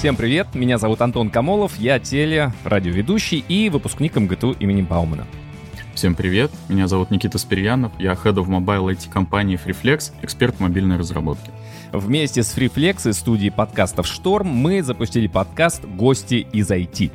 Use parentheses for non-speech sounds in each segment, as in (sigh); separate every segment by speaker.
Speaker 1: Всем привет, меня зовут Антон Камолов, я теле, радиоведущий и выпускник МГТУ имени Баумана.
Speaker 2: Всем привет, меня зовут Никита Спирьянов, я Head of Mobile IT компании Freeflex, эксперт мобильной разработки.
Speaker 1: Вместе с Freeflex из студии подкастов «Шторм» мы запустили подкаст «Гости из IT».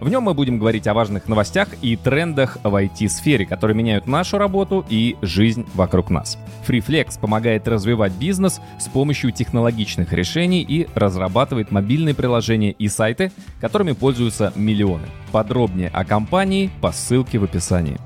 Speaker 1: В нем мы будем говорить о важных новостях и трендах в IT-сфере, которые меняют нашу работу и жизнь вокруг нас. FreeFlex помогает развивать бизнес с помощью технологичных решений и разрабатывает мобильные приложения и сайты, которыми пользуются миллионы. Подробнее о компании по ссылке в описании.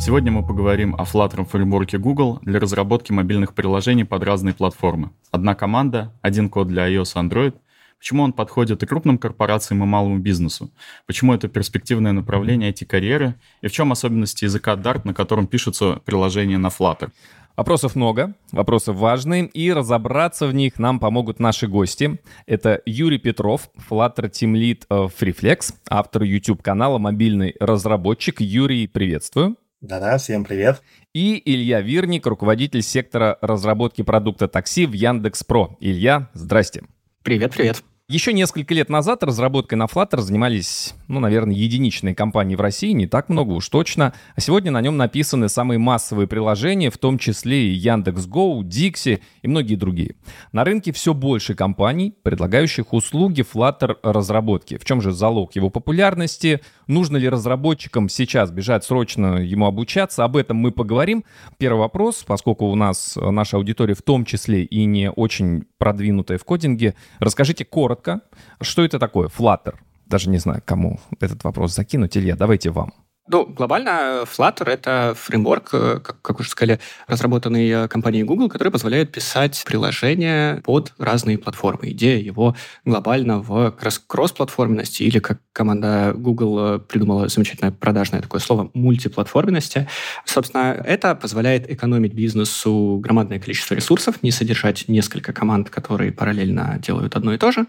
Speaker 2: Сегодня мы поговорим о Flutter фреймворке Google для разработки мобильных приложений под разные платформы. Одна команда, один код для iOS и Android. Почему он подходит и крупным корпорациям, и малому бизнесу? Почему это перспективное направление IT-карьеры? И в чем особенности языка Dart, на котором пишутся приложения на Flutter?
Speaker 1: Вопросов много, вопросы важные, и разобраться в них нам помогут наши гости. Это Юрий Петров, Flutter Team Lead Freeflex, автор YouTube-канала «Мобильный разработчик». Юрий, приветствую.
Speaker 3: Да-да, всем привет.
Speaker 1: И Илья Вирник, руководитель сектора разработки продукта такси в Яндекс.Про. Илья, здрасте.
Speaker 4: Привет-привет.
Speaker 1: Еще несколько лет назад разработкой на Flutter занимались, ну, наверное, единичные компании в России, не так много уж точно. А сегодня на нем написаны самые массовые приложения, в том числе и Яндекс.Го, Dixie и многие другие. На рынке все больше компаний, предлагающих услуги Flutter разработки. В чем же залог его популярности? Нужно ли разработчикам сейчас бежать срочно ему обучаться? Об этом мы поговорим. Первый вопрос, поскольку у нас наша аудитория в том числе и не очень продвинутая в кодинге. Расскажите коротко, что это такое Flutter? Даже не знаю, кому этот вопрос закинуть. Илья, давайте вам.
Speaker 4: Ну, глобально Flutter — это фреймворк, э, как, как уже сказали, разработанный э, компанией Google, который позволяет писать приложения под разные платформы. Идея его глобально в кросс-платформенности, или, как команда Google э, придумала замечательное продажное такое слово, мультиплатформенности. Собственно, это позволяет экономить бизнесу громадное количество ресурсов, не содержать несколько команд, которые параллельно делают одно и то же,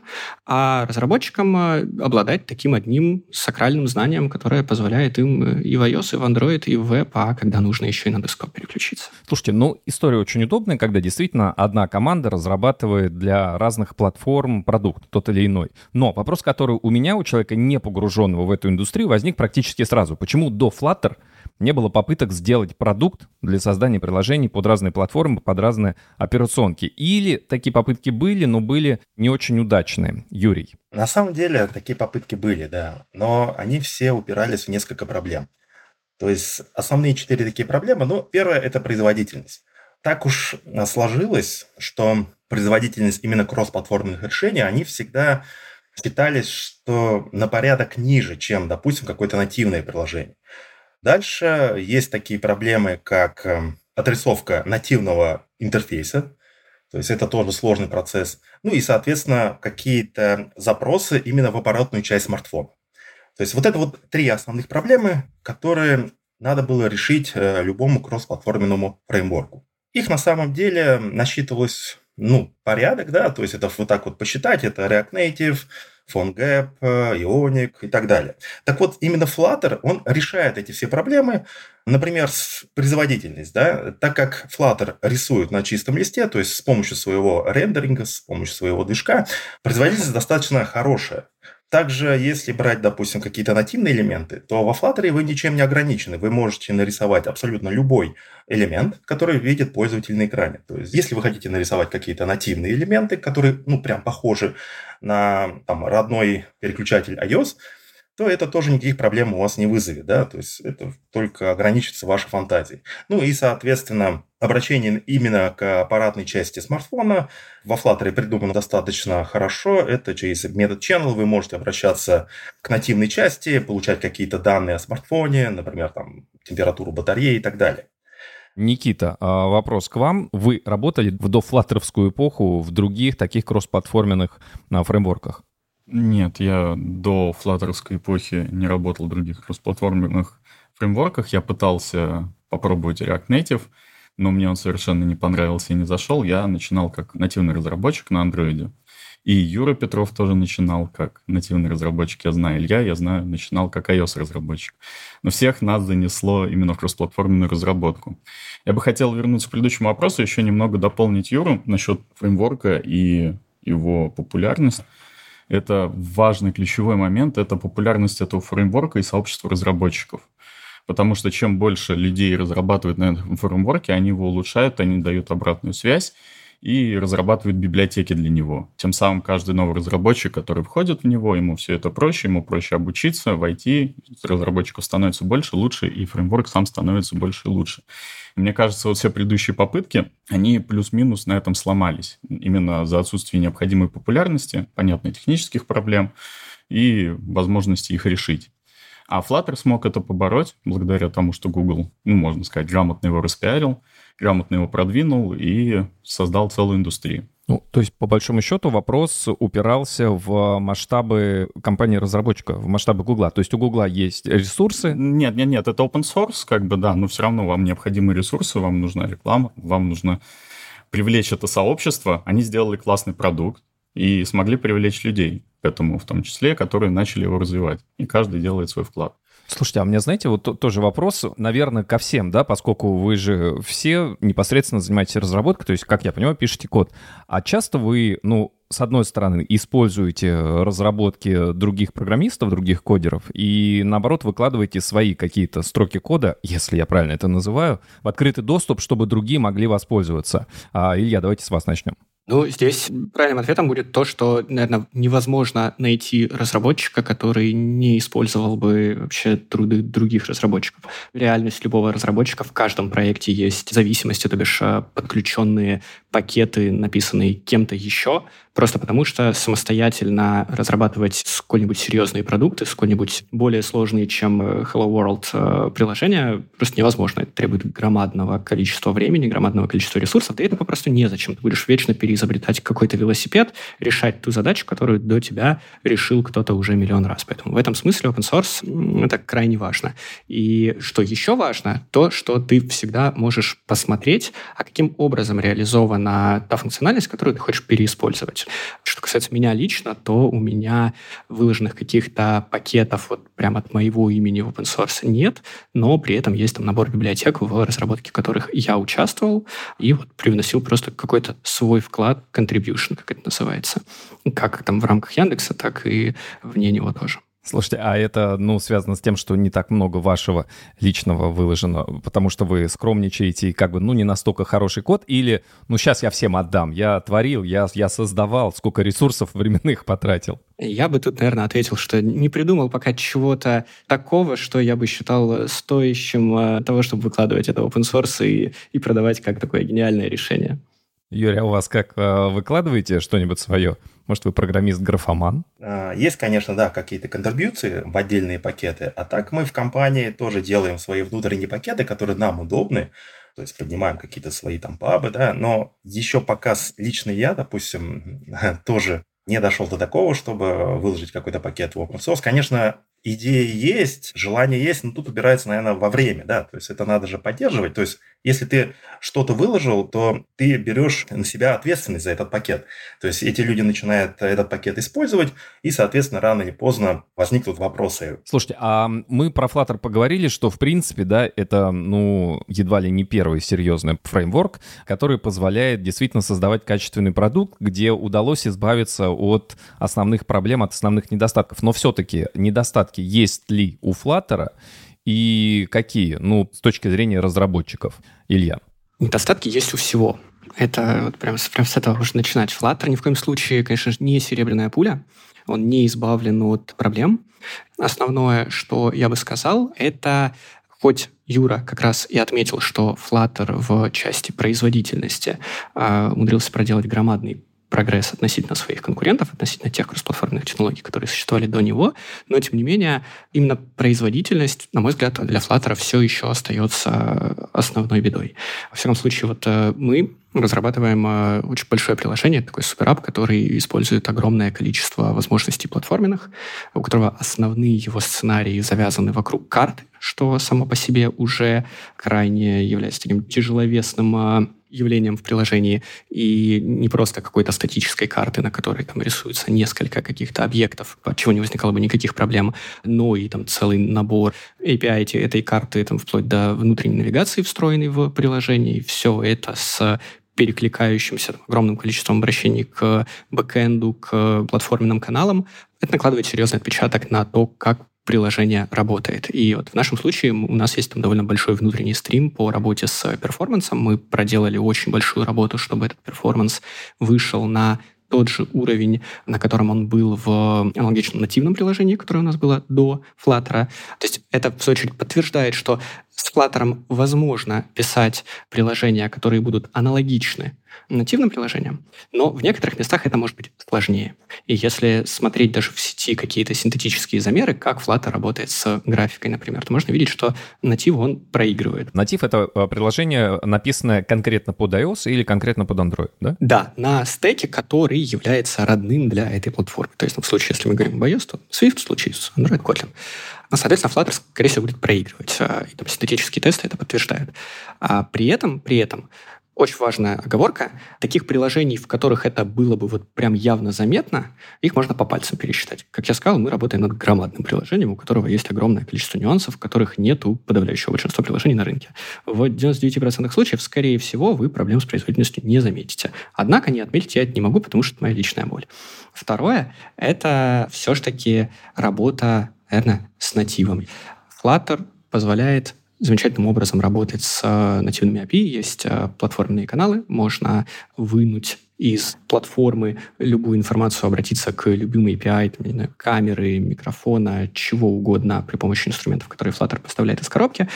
Speaker 4: а разработчикам обладать таким одним сакральным знанием, которое позволяет им и в iOS, и в Android, и в веб, а когда нужно еще и на десктоп переключиться.
Speaker 1: Слушайте, ну, история очень удобная, когда действительно одна команда разрабатывает для разных платформ продукт, тот или иной. Но вопрос, который у меня, у человека не погруженного в эту индустрию, возник практически сразу. Почему до Flutter не было попыток сделать продукт для создания приложений под разные платформы, под разные операционки? Или такие попытки были, но были не очень удачные? Юрий.
Speaker 3: На самом деле такие попытки были, да, но они все упирались в несколько проблем. То есть основные четыре такие проблемы. Ну, первое – это производительность. Так уж сложилось, что производительность именно кроссплатформенных решений, они всегда считались, что на порядок ниже, чем, допустим, какое-то нативное приложение. Дальше есть такие проблемы, как эм, отрисовка нативного интерфейса, то есть это тоже сложный процесс. Ну и, соответственно, какие-то запросы именно в аппаратную часть смартфона. То есть вот это вот три основных проблемы, которые надо было решить э, любому кроссплатформенному фреймворку. Их на самом деле насчитывалось ну, порядок, да, то есть это вот так вот посчитать, это React Native, PhoneGap, Ionic и так далее. Так вот, именно Flutter, он решает эти все проблемы, например, с производительность, да, так как Flutter рисует на чистом листе, то есть с помощью своего рендеринга, с помощью своего движка, производительность достаточно хорошая. Также, если брать, допустим, какие-то нативные элементы, то во Flutter вы ничем не ограничены. Вы можете нарисовать абсолютно любой элемент, который видит пользователь на экране. То есть, если вы хотите нарисовать какие-то нативные элементы, которые, ну, прям похожи на там, родной переключатель iOS, то это тоже никаких проблем у вас не вызовет, да, то есть это только ограничится вашей фантазией. Ну и, соответственно, обращение именно к аппаратной части смартфона во Flutter придумано достаточно хорошо. Это через метод channel вы можете обращаться к нативной части, получать какие-то данные о смартфоне, например, там, температуру батареи и так далее.
Speaker 1: Никита, а, вопрос к вам. Вы работали в дофлаттеровскую эпоху в других таких кроссплатформенных а, фреймворках?
Speaker 2: Нет, я до флаттеровской эпохи не работал в других кроссплатформенных фреймворках. Я пытался попробовать React Native, но мне он совершенно не понравился и не зашел. Я начинал как нативный разработчик на Android. И Юра Петров тоже начинал как нативный разработчик. Я знаю Илья, я знаю, начинал как iOS-разработчик. Но всех нас занесло именно в кроссплатформенную разработку. Я бы хотел вернуться к предыдущему вопросу, еще немного дополнить Юру насчет фреймворка и его популярность. Это важный ключевой момент, это популярность этого фреймворка и сообщества разработчиков. Потому что чем больше людей разрабатывают на этом фреймворке, они его улучшают, они дают обратную связь, и разрабатывают библиотеки для него. Тем самым каждый новый разработчик, который входит в него, ему все это проще, ему проще обучиться, войти, разработчиков становится больше, лучше, и фреймворк сам становится больше и лучше. Мне кажется, вот все предыдущие попытки, они плюс-минус на этом сломались. Именно за отсутствие необходимой популярности, понятно, технических проблем и возможности их решить. А Flutter смог это побороть благодаря тому, что Google, ну, можно сказать, грамотно его распиарил, грамотно его продвинул и создал целую индустрию.
Speaker 1: Ну, то есть, по большому счету, вопрос упирался в масштабы компании-разработчика, в масштабы Гугла. То есть у Гугла есть ресурсы?
Speaker 2: Нет, нет, нет, это open source, как бы, да, но все равно вам необходимы ресурсы, вам нужна реклама, вам нужно привлечь это сообщество. Они сделали классный продукт и смогли привлечь людей к этому, в том числе, которые начали его развивать. И каждый делает свой вклад.
Speaker 1: Слушайте, а меня, знаете, вот тоже вопрос, наверное, ко всем, да, поскольку вы же все непосредственно занимаетесь разработкой, то есть, как я понимаю, пишете код. А часто вы, ну, с одной стороны, используете разработки других программистов, других кодеров, и наоборот выкладываете свои какие-то строки кода, если я правильно это называю, в открытый доступ, чтобы другие могли воспользоваться. А, Илья, давайте с вас начнем.
Speaker 4: Ну, здесь правильным ответом будет то, что, наверное, невозможно найти разработчика, который не использовал бы вообще труды других разработчиков. Реальность любого разработчика в каждом проекте есть зависимости, то бишь а, подключенные пакеты, написанные кем-то еще, просто потому что самостоятельно разрабатывать сколь-нибудь серьезные продукты, сколь-нибудь более сложные, чем э, Hello World э, приложения, просто невозможно. Это требует громадного количества времени, громадного количества ресурсов, да это попросту незачем. Ты будешь вечно переизобретать какой-то велосипед, решать ту задачу, которую до тебя решил кто-то уже миллион раз. Поэтому в этом смысле open source — это крайне важно. И что еще важно, то, что ты всегда можешь посмотреть, а каким образом реализован на та функциональность, которую ты хочешь переиспользовать. Что касается меня лично, то у меня выложенных каких-то пакетов вот прямо от моего имени в open source нет, но при этом есть там набор библиотек, в разработке которых я участвовал и вот привносил просто какой-то свой вклад, contribution, как это называется. Как там в рамках Яндекса, так и вне него тоже.
Speaker 1: Слушайте, а это, ну, связано с тем, что не так много вашего личного выложено, потому что вы скромничаете и как бы, ну, не настолько хороший код, или, ну, сейчас я всем отдам, я творил, я, я создавал, сколько ресурсов временных потратил?
Speaker 4: Я бы тут, наверное, ответил, что не придумал пока чего-то такого, что я бы считал стоящим э, того, чтобы выкладывать это в open source и, и продавать как такое гениальное решение.
Speaker 1: Юрий, а у вас как, э, выкладываете что-нибудь свое? Может, вы программист-графоман?
Speaker 3: А, есть, конечно, да, какие-то контрибьюции в отдельные пакеты, а так мы в компании тоже делаем свои внутренние пакеты, которые нам удобны, то есть поднимаем какие-то свои там пабы, да, но еще пока лично я, допустим, (laughs) тоже не дошел до такого, чтобы выложить какой-то пакет в open source. Конечно, идеи есть, желание есть, но тут убирается, наверное, во время, да, то есть это надо же поддерживать, то есть если ты что-то выложил, то ты берешь на себя ответственность за этот пакет, то есть эти люди начинают этот пакет использовать, и, соответственно, рано или поздно возникнут вопросы.
Speaker 1: Слушайте, а мы про Flutter поговорили, что, в принципе, да, это, ну, едва ли не первый серьезный фреймворк, который позволяет действительно создавать качественный продукт, где удалось избавиться от основных проблем, от основных недостатков, но все-таки недостатки есть ли у Flutter и какие, ну, с точки зрения разработчиков? Илья.
Speaker 4: Недостатки есть у всего. Это вот прям, прям с этого можно начинать. Flutter ни в коем случае, конечно, не серебряная пуля. Он не избавлен от проблем. Основное, что я бы сказал, это хоть Юра как раз и отметил, что Flutter в части производительности э, умудрился проделать громадный прогресс относительно своих конкурентов, относительно тех кроссплатформенных технологий, которые существовали до него, но, тем не менее, именно производительность, на мой взгляд, для Flutter все еще остается основной бедой. Во всяком случае, вот э, мы разрабатываем э, очень большое приложение, такой суперап, который использует огромное количество возможностей платформенных, у которого основные его сценарии завязаны вокруг карты, что само по себе уже крайне является таким тяжеловесным э, явлением в приложении и не просто какой-то статической карты, на которой там рисуется несколько каких-то объектов, от чего не возникало бы никаких проблем, но и там целый набор API этой карты, там, вплоть до внутренней навигации, встроенной в приложение, и все это с перекликающимся там, огромным количеством обращений к бэкэнду, к платформенным каналам, это накладывает серьезный отпечаток на то, как приложение работает. И вот в нашем случае у нас есть там довольно большой внутренний стрим по работе с перформансом. Мы проделали очень большую работу, чтобы этот перформанс вышел на тот же уровень, на котором он был в аналогичном нативном приложении, которое у нас было до Flutter. То есть это, в свою очередь, подтверждает, что с Flutter возможно писать приложения, которые будут аналогичны нативным приложениям, но в некоторых местах это может быть сложнее. И если смотреть даже в сети какие-то синтетические замеры, как Flutter работает с графикой, например, то можно видеть, что натив он проигрывает.
Speaker 1: Натив — это э, приложение, написанное конкретно под iOS или конкретно под Android, да?
Speaker 4: Да, на стеке, который является родным для этой платформы. То есть ну, в случае, если мы говорим об iOS, то Swift, в случае с Android Kotlin. Но, соответственно, Flutter, скорее всего, будет проигрывать. А, и там синтетические тесты это подтверждают. А при этом, при этом, очень важная оговорка. Таких приложений, в которых это было бы вот прям явно заметно, их можно по пальцам пересчитать. Как я сказал, мы работаем над громадным приложением, у которого есть огромное количество нюансов, которых нет у подавляющего большинства приложений на рынке. В 99% случаев, скорее всего, вы проблем с производительностью не заметите. Однако не отметить я это не могу, потому что это моя личная боль. Второе — это все-таки работа наверное, с нативом. Flutter позволяет замечательным образом работать с э, нативными API. Есть э, платформенные каналы, можно вынуть из платформы любую информацию, обратиться к любым API, там, не знаю, камеры, микрофона, чего угодно при помощи инструментов, которые Flutter поставляет из коробки.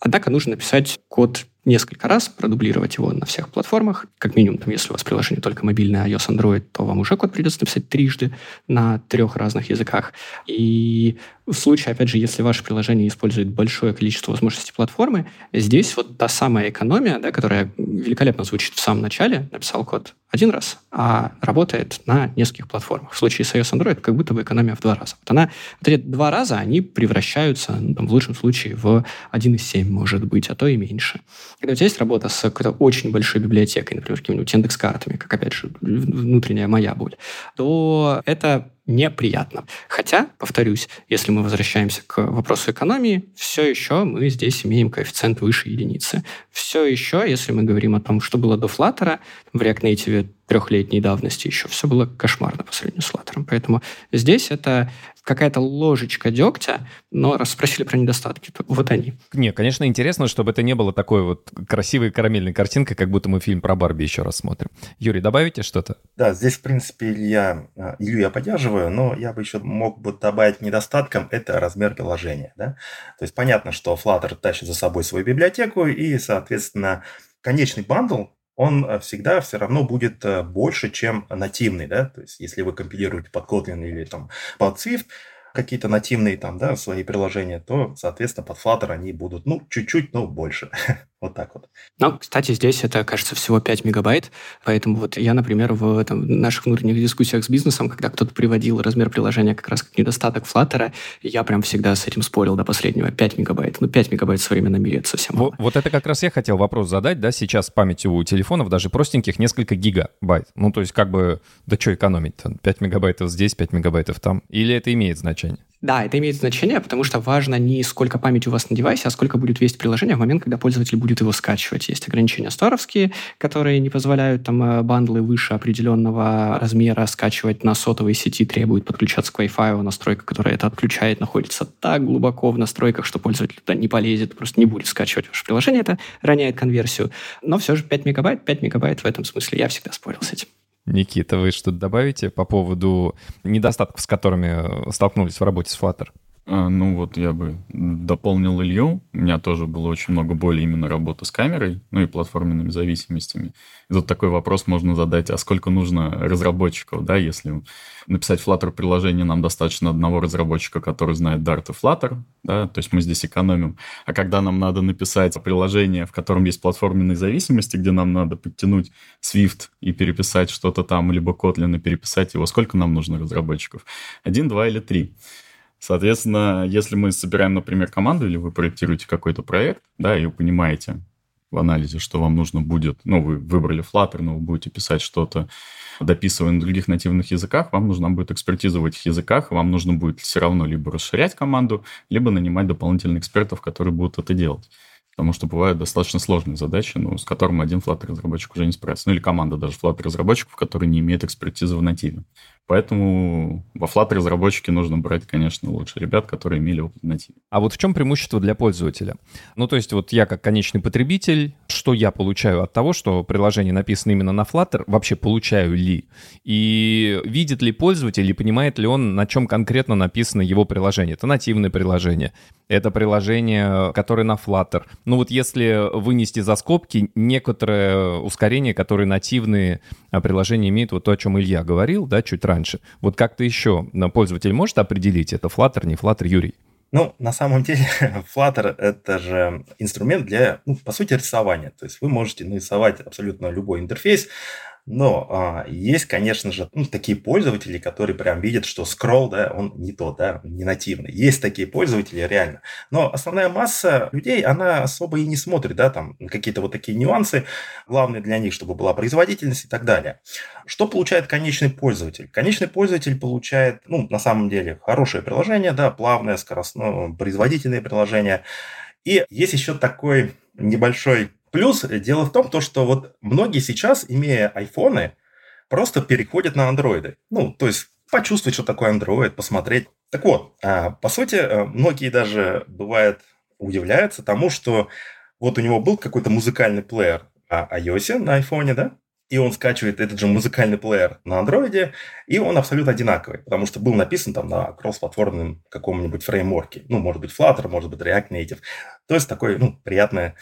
Speaker 4: Однако нужно написать код несколько раз, продублировать его на всех платформах. Как минимум, там, если у вас приложение только мобильное, iOS, Android, то вам уже код придется написать трижды на трех разных языках. И в случае, опять же, если ваше приложение использует большое количество возможностей платформы, здесь вот та самая экономия, да, которая великолепно звучит в самом начале, написал код один раз, а работает на нескольких платформах. В случае с iOS Android как будто бы экономия в два раза. Вот она, вот эти два раза, они превращаются, ну, там, в лучшем случае, в 1,7, может быть, а то и меньше. Когда у тебя есть работа с какой-то очень большой библиотекой, например, какими-нибудь индекс-картами, как, опять же, внутренняя моя боль, то это неприятно. Хотя, повторюсь, если мы возвращаемся к вопросу экономии, все еще мы здесь имеем коэффициент выше единицы. Все еще, если мы говорим о том, что было до Flutter, в React Native трехлетней давности еще все было кошмарно по сравнению с Flutter. Поэтому здесь это какая-то ложечка дегтя, но раз спросили про недостатки, то вот они.
Speaker 1: Не, конечно, интересно, чтобы это не было такой вот красивой карамельной картинкой, как будто мы фильм про Барби еще раз смотрим. Юрий, добавите что-то?
Speaker 3: Да, здесь, в принципе, Илья, а, Илью я поддерживаю, но я бы еще мог бы добавить недостатком, это размер приложения. Да? То есть понятно, что Flutter тащит за собой свою библиотеку, и, соответственно, конечный бандл он э, всегда все равно будет э, больше, чем нативный, да, то есть если вы компилируете под Kotlin или там под Swift, какие-то нативные там, да, свои приложения, то, соответственно, под Flutter они будут, ну, чуть-чуть, но больше. (laughs) вот так вот.
Speaker 4: Ну, кстати, здесь это, кажется, всего 5 мегабайт, поэтому вот я, например, в там, наших внутренних дискуссиях с бизнесом, когда кто-то приводил размер приложения как раз как недостаток Flutter, я прям всегда с этим спорил до последнего. 5 мегабайт. Ну, 5 мегабайт в современном мире это совсем
Speaker 1: мало. Вот, вот это как раз я хотел вопрос задать, да, сейчас память у телефонов даже простеньких несколько гигабайт. Ну, то есть как бы, да что экономить? 5 мегабайтов здесь, 5 мегабайтов там. Или это имеет значение?
Speaker 4: Да, это имеет значение, потому что важно не сколько памяти у вас на девайсе, а сколько будет весить приложение в момент, когда пользователь будет его скачивать. Есть ограничения сторовские, которые не позволяют там э, бандлы выше определенного размера скачивать на сотовой сети, требуют подключаться к Wi-Fi. Настройка, которая это отключает, находится так глубоко в настройках, что пользователь туда не полезет, просто не будет скачивать ваше приложение. Это роняет конверсию. Но все же 5 мегабайт, 5 мегабайт в этом смысле. Я всегда спорил с этим.
Speaker 1: Никита, вы что-то добавите по поводу недостатков, с которыми столкнулись в работе с Flutter?
Speaker 2: А, ну вот я бы дополнил Илью. У меня тоже было очень много боли именно работы с камерой, ну и платформенными зависимостями. И тут такой вопрос можно задать, а сколько нужно разработчиков, да, если написать Flutter приложение, нам достаточно одного разработчика, который знает Dart и Flutter, да, то есть мы здесь экономим. А когда нам надо написать приложение, в котором есть платформенные зависимости, где нам надо подтянуть Swift и переписать что-то там, либо Kotlin и переписать его, сколько нам нужно разработчиков? Один, два или три? Соответственно, если мы собираем, например, команду, или вы проектируете какой-то проект, да, и вы понимаете в анализе, что вам нужно будет, ну, вы выбрали Flutter, но вы будете писать что-то, дописывая на других нативных языках, вам нужно будет экспертиза в этих языках, вам нужно будет все равно либо расширять команду, либо нанимать дополнительных экспертов, которые будут это делать потому что бывают достаточно сложные задачи, ну, с которыми один Flutter-разработчик уже не справится. Ну, или команда даже Flutter-разработчиков, которые не имеют экспертизы в нативе. Поэтому во Flutter-разработчике нужно брать, конечно, лучше ребят, которые имели опыт в нативе.
Speaker 1: А вот в чем преимущество для пользователя? Ну, то есть вот я как конечный потребитель, что я получаю от того, что приложение написано именно на Flutter, вообще получаю ли? И видит ли пользователь, и понимает ли он, на чем конкретно написано его приложение? Это нативное приложение, это приложение, которое на Flutter. Ну вот если вынести за скобки некоторое ускорение, которое нативные а, приложения имеют, вот то, о чем Илья говорил, да, чуть раньше. Вот как-то еще пользователь может определить, это Flutter, не Flutter, Юрий?
Speaker 3: Ну, на самом деле, (laughs) Flutter — это же инструмент для, ну, по сути, рисования. То есть вы можете нарисовать абсолютно любой интерфейс, но а, есть, конечно же, ну, такие пользователи, которые прям видят, что скролл, да, он не тот, да, не нативный. Есть такие пользователи, реально. Но основная масса людей, она особо и не смотрит, да, там какие-то вот такие нюансы, главные для них, чтобы была производительность и так далее. Что получает конечный пользователь? Конечный пользователь получает, ну, на самом деле, хорошее приложение, да, плавное, скоростное, производительное приложение. И есть еще такой небольшой Плюс э, дело в том, то, что вот многие сейчас, имея айфоны, просто переходят на андроиды. Ну, то есть почувствовать, что такое Android, посмотреть. Так вот, а, по сути, э, многие даже, бывает, удивляются тому, что вот у него был какой-то музыкальный плеер о iOS на айфоне, да, и он скачивает этот же музыкальный плеер на андроиде, и он абсолютно одинаковый, потому что был написан там на кросс-платформенном каком-нибудь фреймворке. Ну, может быть, Flutter, может быть, React Native. То есть такое, ну, приятное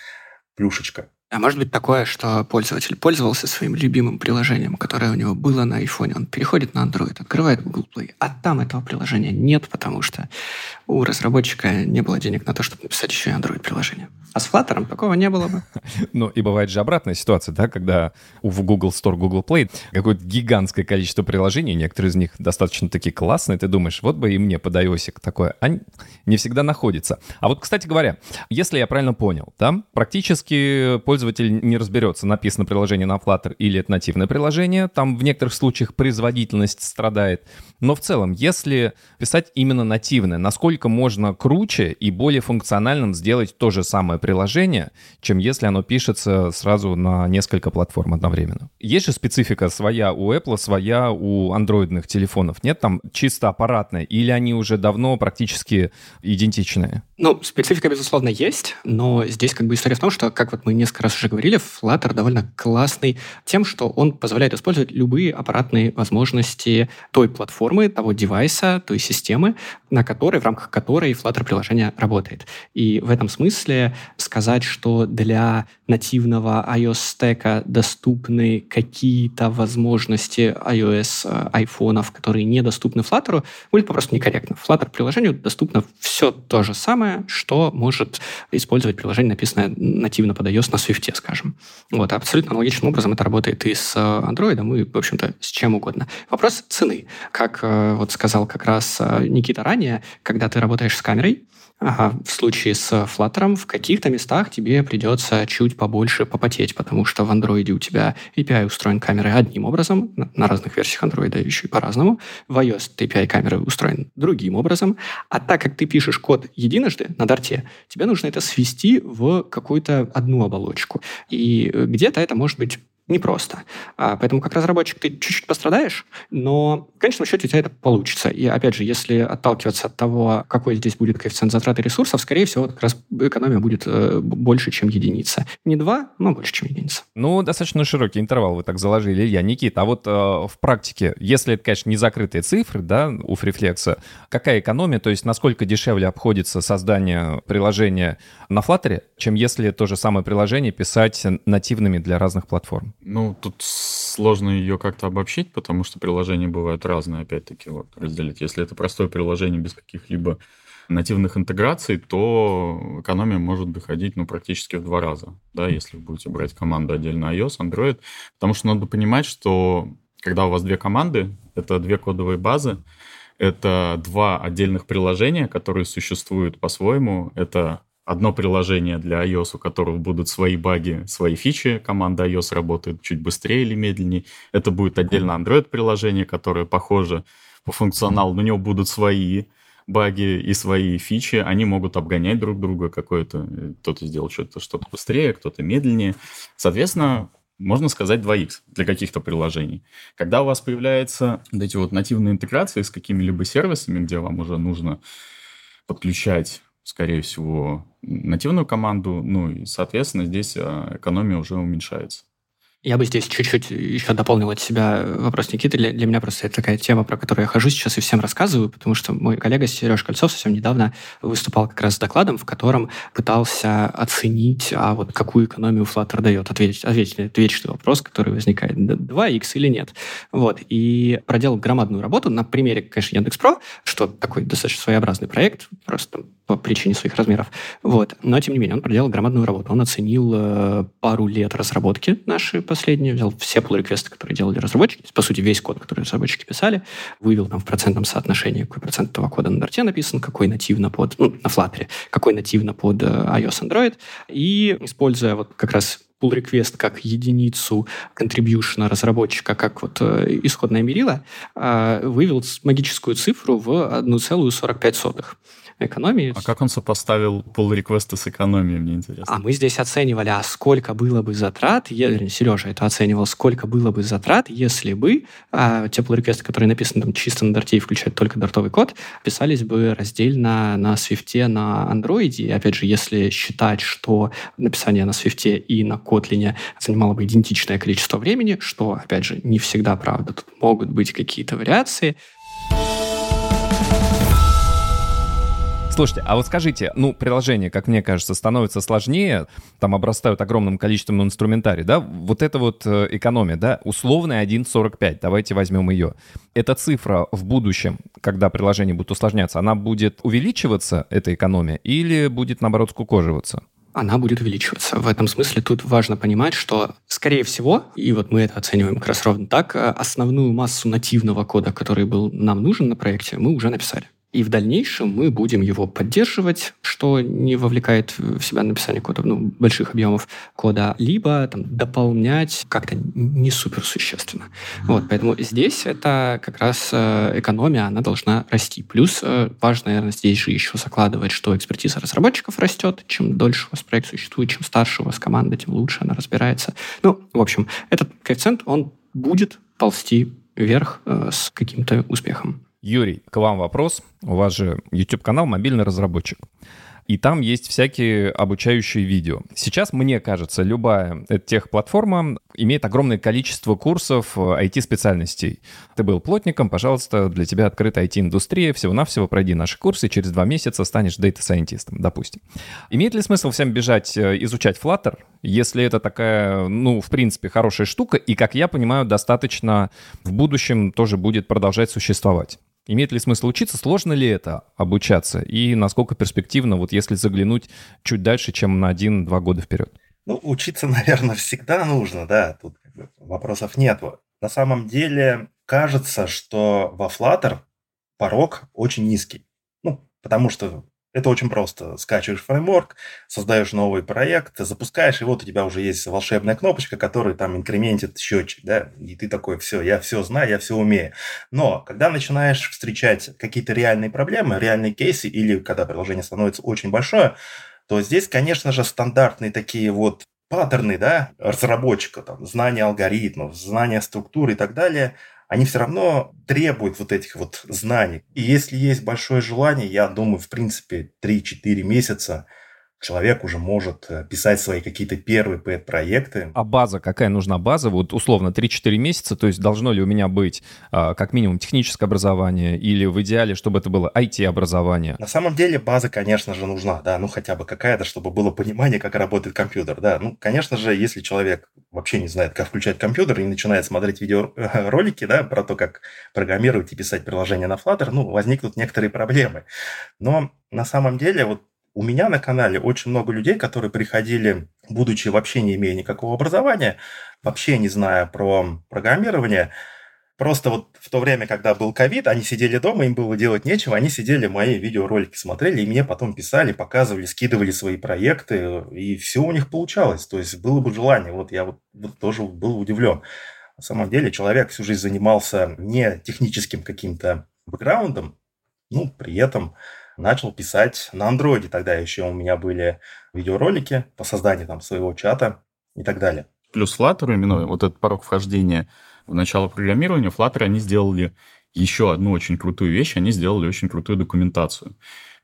Speaker 3: плюшечка.
Speaker 4: А может быть такое, что пользователь пользовался своим любимым приложением, которое у него было на iPhone, он переходит на Android, открывает Google Play, а там этого приложения нет, потому что у разработчика не было денег на то, чтобы написать еще и Android-приложение. А с Flutter такого не было бы. (laughs)
Speaker 1: Ну, и бывает же обратная ситуация, да, когда в Google Store, Google Play какое-то гигантское количество приложений, некоторые из них достаточно такие классные, ты думаешь, вот бы и мне под iOS такое, а не всегда находится. А вот, кстати говоря, если я правильно понял, да, практически пользователь не разберется, написано приложение на Flutter или это нативное приложение, там в некоторых случаях производительность страдает, но в целом, если писать именно нативное, насколько можно круче и более функциональным сделать то же самое приложение, чем если оно пишется сразу на несколько платформ одновременно. Есть же специфика своя у Apple, своя у андроидных телефонов. Нет там чисто аппаратная? Или они уже давно практически идентичные?
Speaker 4: Ну, специфика, безусловно, есть, но здесь как бы история в том, что, как вот мы несколько раз уже говорили, Flutter довольно классный тем, что он позволяет использовать любые аппаратные возможности той платформы, того девайса, той системы, на которой, в рамках которой Flutter приложение работает. И в этом смысле сказать, что для нативного iOS стека доступны какие-то возможности iOS э, айфонов, которые недоступны Flutter, будет попросту некорректно. Flutter приложению доступно все то же самое, что может использовать приложение, написанное нативно под iOS на Swift, скажем. Вот, абсолютно аналогичным образом это работает и с Android, и, в общем-то, с чем угодно. Вопрос цены. Как э, вот сказал как раз э, Никита ранее, когда ты работаешь с камерой, в случае с Flutter в каких-то местах тебе придется чуть побольше попотеть, потому что в Android у тебя API устроен камерой одним образом, на разных версиях Android еще и по-разному. В iOS API камеры устроен другим образом. А так как ты пишешь код единожды на дарте, тебе нужно это свести в какую-то одну оболочку. И где-то это может быть непросто. А, поэтому как разработчик ты чуть-чуть пострадаешь, но в конечном счете у тебя это получится. И опять же, если отталкиваться от того, какой здесь будет коэффициент затраты ресурсов, скорее всего, как раз экономия будет э, больше, чем единица. Не два, но больше, чем единица.
Speaker 1: Ну, достаточно широкий интервал вы так заложили, Илья. Никита, а вот э, в практике, если это, конечно, не закрытые цифры, да, у Freeflex, какая экономия, то есть насколько дешевле обходится создание приложения на Flutter, чем если то же самое приложение писать нативными для разных платформ?
Speaker 2: Ну, тут сложно ее как-то обобщить, потому что приложения бывают разные, опять-таки, вот, разделить. Если это простое приложение без каких-либо нативных интеграций, то экономия может доходить ну, практически в два раза, да, если вы будете брать команду отдельно iOS, Android, потому что надо понимать, что когда у вас две команды, это две кодовые базы, это два отдельных приложения, которые существуют по-своему. Это одно приложение для iOS, у которого будут свои баги, свои фичи. Команда iOS работает чуть быстрее или медленнее. Это будет отдельно Android-приложение, которое похоже по функционалу, но у него будут свои баги и свои фичи, они могут обгонять друг друга какое-то, кто-то сделал что-то что-то быстрее, кто-то медленнее. Соответственно, можно сказать 2x для каких-то приложений. Когда у вас появляются вот эти вот нативные интеграции с какими-либо сервисами, где вам уже нужно подключать, скорее всего, нативную команду, ну и, соответственно, здесь а, экономия уже уменьшается.
Speaker 4: Я бы здесь чуть-чуть еще дополнил от себя вопрос Никиты. Для, для меня просто это такая тема, про которую я хожу сейчас и всем рассказываю, потому что мой коллега Сереж Кольцов совсем недавно выступал как раз с докладом, в котором пытался оценить, а вот какую экономию Flutter дает. Ответить, ответить на этот вечный вопрос, который возникает, 2x или нет. Вот. И проделал громадную работу на примере, конечно, Яндекс.Про, что такой достаточно своеобразный проект, просто по причине своих размеров. Вот. Но, тем не менее, он проделал громадную работу. Он оценил э, пару лет разработки нашей последние, взял все pull реквесты которые делали разработчики, по сути, весь код, который разработчики писали, вывел там в процентном соотношении, какой процент этого кода на Dart написан, какой нативно под, ну, на Flutter, какой нативно под э, iOS, Android, и используя вот как раз pull request как единицу contribution разработчика, как вот э, исходное мерило, э, вывел магическую цифру в 1,45 экономии.
Speaker 2: А как он сопоставил pull реквесты с экономией, мне интересно.
Speaker 4: А мы здесь оценивали, а сколько было бы затрат, я, Сережа это оценивал, сколько было бы затрат, если бы а, те pull реквесты, которые написаны там чисто на Dart и включают только дартовый код, писались бы раздельно на Swift, на Android. И опять же, если считать, что написание на Swift и на Kotlin занимало бы идентичное количество времени, что, опять же, не всегда правда, тут могут быть какие-то вариации,
Speaker 1: Слушайте, а вот скажите, ну, приложение, как мне кажется, становится сложнее, там обрастают огромным количеством инструментарий, да? Вот это вот э, экономия, да? Условная 1.45, давайте возьмем ее. Эта цифра в будущем, когда приложение будет усложняться, она будет увеличиваться, эта экономия, или будет, наоборот, скукоживаться?
Speaker 4: она будет увеличиваться. В этом смысле тут важно понимать, что, скорее всего, и вот мы это оцениваем как раз ровно так, э, основную массу нативного кода, который был нам нужен на проекте, мы уже написали. И в дальнейшем мы будем его поддерживать, что не вовлекает в себя написание кода, ну, больших объемов кода, либо там, дополнять как-то не супер существенно. Mm-hmm. Вот, поэтому здесь это как раз э, экономия, она должна расти. Плюс э, важно, наверное, здесь же еще закладывать, что экспертиза разработчиков растет. Чем дольше у вас проект существует, чем старше у вас команда, тем лучше она разбирается. Ну, в общем, этот коэффициент, он будет ползти вверх э, с каким-то успехом.
Speaker 1: Юрий, к вам вопрос. У вас же YouTube-канал «Мобильный разработчик». И там есть всякие обучающие видео. Сейчас, мне кажется, любая техплатформа имеет огромное количество курсов IT-специальностей. Э, Ты был плотником, пожалуйста, для тебя открыта IT-индустрия, всего-навсего пройди наши курсы, через два месяца станешь дата-сайентистом, допустим. Имеет ли смысл всем бежать э, изучать Flutter, если это такая, ну, в принципе, хорошая штука, и, как я понимаю, достаточно в будущем тоже будет продолжать существовать? Имеет ли смысл учиться? Сложно ли это обучаться? И насколько перспективно, вот если заглянуть чуть дальше, чем на один-два года вперед?
Speaker 3: Ну, учиться, (laughs) наверное, всегда нужно, да, тут вопросов нет. На самом деле, кажется, что во Flutter порог очень низкий. Ну, потому что это очень просто. Скачиваешь фреймворк, создаешь новый проект, запускаешь, и вот у тебя уже есть волшебная кнопочка, которая там инкрементит счетчик, да, и ты такой, все, я все знаю, я все умею. Но когда начинаешь встречать какие-то реальные проблемы, реальные кейсы, или когда приложение становится очень большое, то здесь, конечно же, стандартные такие вот паттерны, да, разработчика, там, знания алгоритмов, знания структуры и так далее, они все равно требуют вот этих вот знаний. И если есть большое желание, я думаю, в принципе, 3-4 месяца – человек уже может э, писать свои какие-то первые проекты.
Speaker 1: А база, какая нужна база? Вот условно 3-4 месяца, то есть должно ли у меня быть а, как минимум техническое образование или в идеале, чтобы это было IT-образование?
Speaker 3: На самом деле база, конечно же, нужна, да, ну хотя бы какая-то, чтобы было понимание, как работает компьютер, да. Ну, конечно же, если человек вообще не знает, как включать компьютер и начинает смотреть видеоролики, да, про то, как программировать и писать приложение на Flutter, ну, возникнут некоторые проблемы. Но на самом деле вот у меня на канале очень много людей, которые приходили, будучи вообще не имея никакого образования, вообще не зная про программирование, Просто вот в то время, когда был ковид, они сидели дома, им было делать нечего, они сидели, мои видеоролики смотрели, и мне потом писали, показывали, скидывали свои проекты, и все у них получалось. То есть было бы желание. Вот я вот, вот тоже был удивлен. На самом деле человек всю жизнь занимался не техническим каким-то бэкграундом, ну, при этом начал писать на андроиде. Тогда еще у меня были видеоролики по созданию там своего чата и так далее.
Speaker 2: Плюс Flutter, именно вот этот порог вхождения в начало программирования, Flutter они сделали еще одну очень крутую вещь, они сделали очень крутую документацию.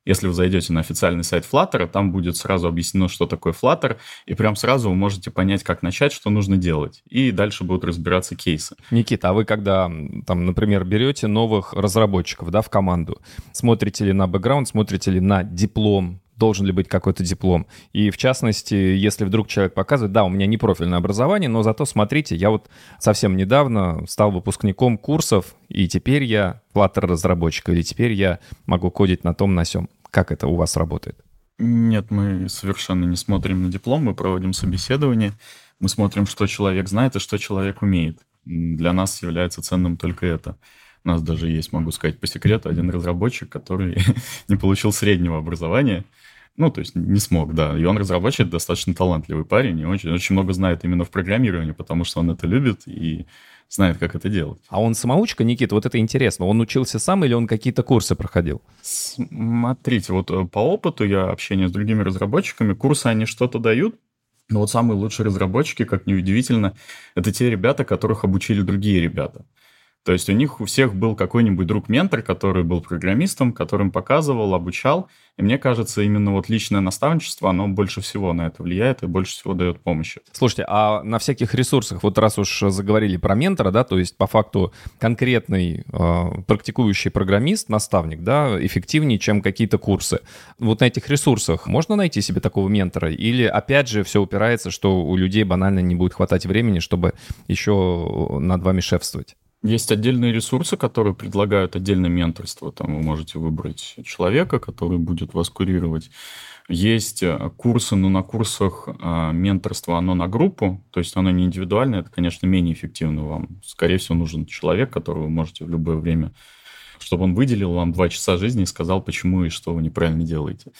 Speaker 2: Если вы зайдете на официальный сайт Flutter, там будет сразу объяснено, что такое Flutter, и прям сразу вы можете понять, как начать, что нужно делать. И дальше будут разбираться кейсы.
Speaker 1: Никита, а вы когда, там, например, берете новых разработчиков да, в команду, смотрите ли на бэкграунд, смотрите ли на диплом, должен ли быть какой-то диплом. И в частности, если вдруг человек показывает, да, у меня не профильное образование, но зато смотрите, я вот совсем недавно стал выпускником курсов, и теперь я Flutter-разработчик, или теперь я могу кодить на том, на сём. Как это у вас работает?
Speaker 2: Нет, мы совершенно не смотрим на диплом, мы проводим собеседование, мы смотрим, что человек знает и что человек умеет. Для нас является ценным только это. У нас даже есть, могу сказать по секрету, один разработчик, который (laughs) не получил среднего образования, ну, то есть не смог, да. И он разработчик, достаточно талантливый парень, и очень, очень много знает именно в программировании, потому что он это любит и знает, как это делать.
Speaker 1: А он самоучка, Никита? Вот это интересно. Он учился сам или он какие-то курсы проходил?
Speaker 2: Смотрите, вот э, по опыту я общения с другими разработчиками, курсы они что-то дают, но вот самые лучшие разработчики, как ни удивительно, это те ребята, которых обучили другие ребята. То есть у них у всех был какой-нибудь друг-ментор, который был программистом, которым показывал, обучал. И мне кажется, именно вот личное наставничество, оно больше всего на это влияет и больше всего дает помощи.
Speaker 1: Слушайте, а на всяких ресурсах, вот раз уж заговорили про ментора, да, то есть по факту конкретный э, практикующий программист, наставник, да, эффективнее, чем какие-то курсы. Вот на этих ресурсах можно найти себе такого ментора? Или опять же все упирается, что у людей банально не будет хватать времени, чтобы еще над вами шефствовать?
Speaker 2: Есть отдельные ресурсы, которые предлагают отдельное менторство. Там вы можете выбрать человека, который будет вас курировать. Есть э, курсы, но на курсах э, менторство, оно на группу, то есть оно не индивидуальное, это, конечно, менее эффективно вам. Скорее всего, нужен человек, которого вы можете в любое время, чтобы он выделил вам два часа жизни и сказал, почему и что вы неправильно делаете.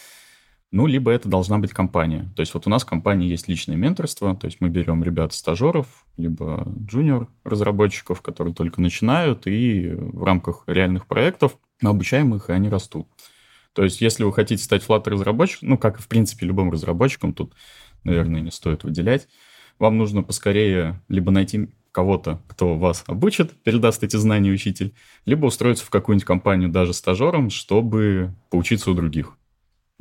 Speaker 2: Ну, либо это должна быть компания. То есть вот у нас в компании есть личное менторство, то есть мы берем ребят-стажеров, либо джуниор-разработчиков, которые только начинают, и в рамках реальных проектов мы обучаем их, и они растут. То есть если вы хотите стать Flutter-разработчиком, ну, как и, в принципе, любым разработчиком, тут, наверное, не стоит выделять, вам нужно поскорее либо найти кого-то, кто вас обучит, передаст эти знания учитель, либо устроиться в какую-нибудь компанию даже стажером, чтобы поучиться у других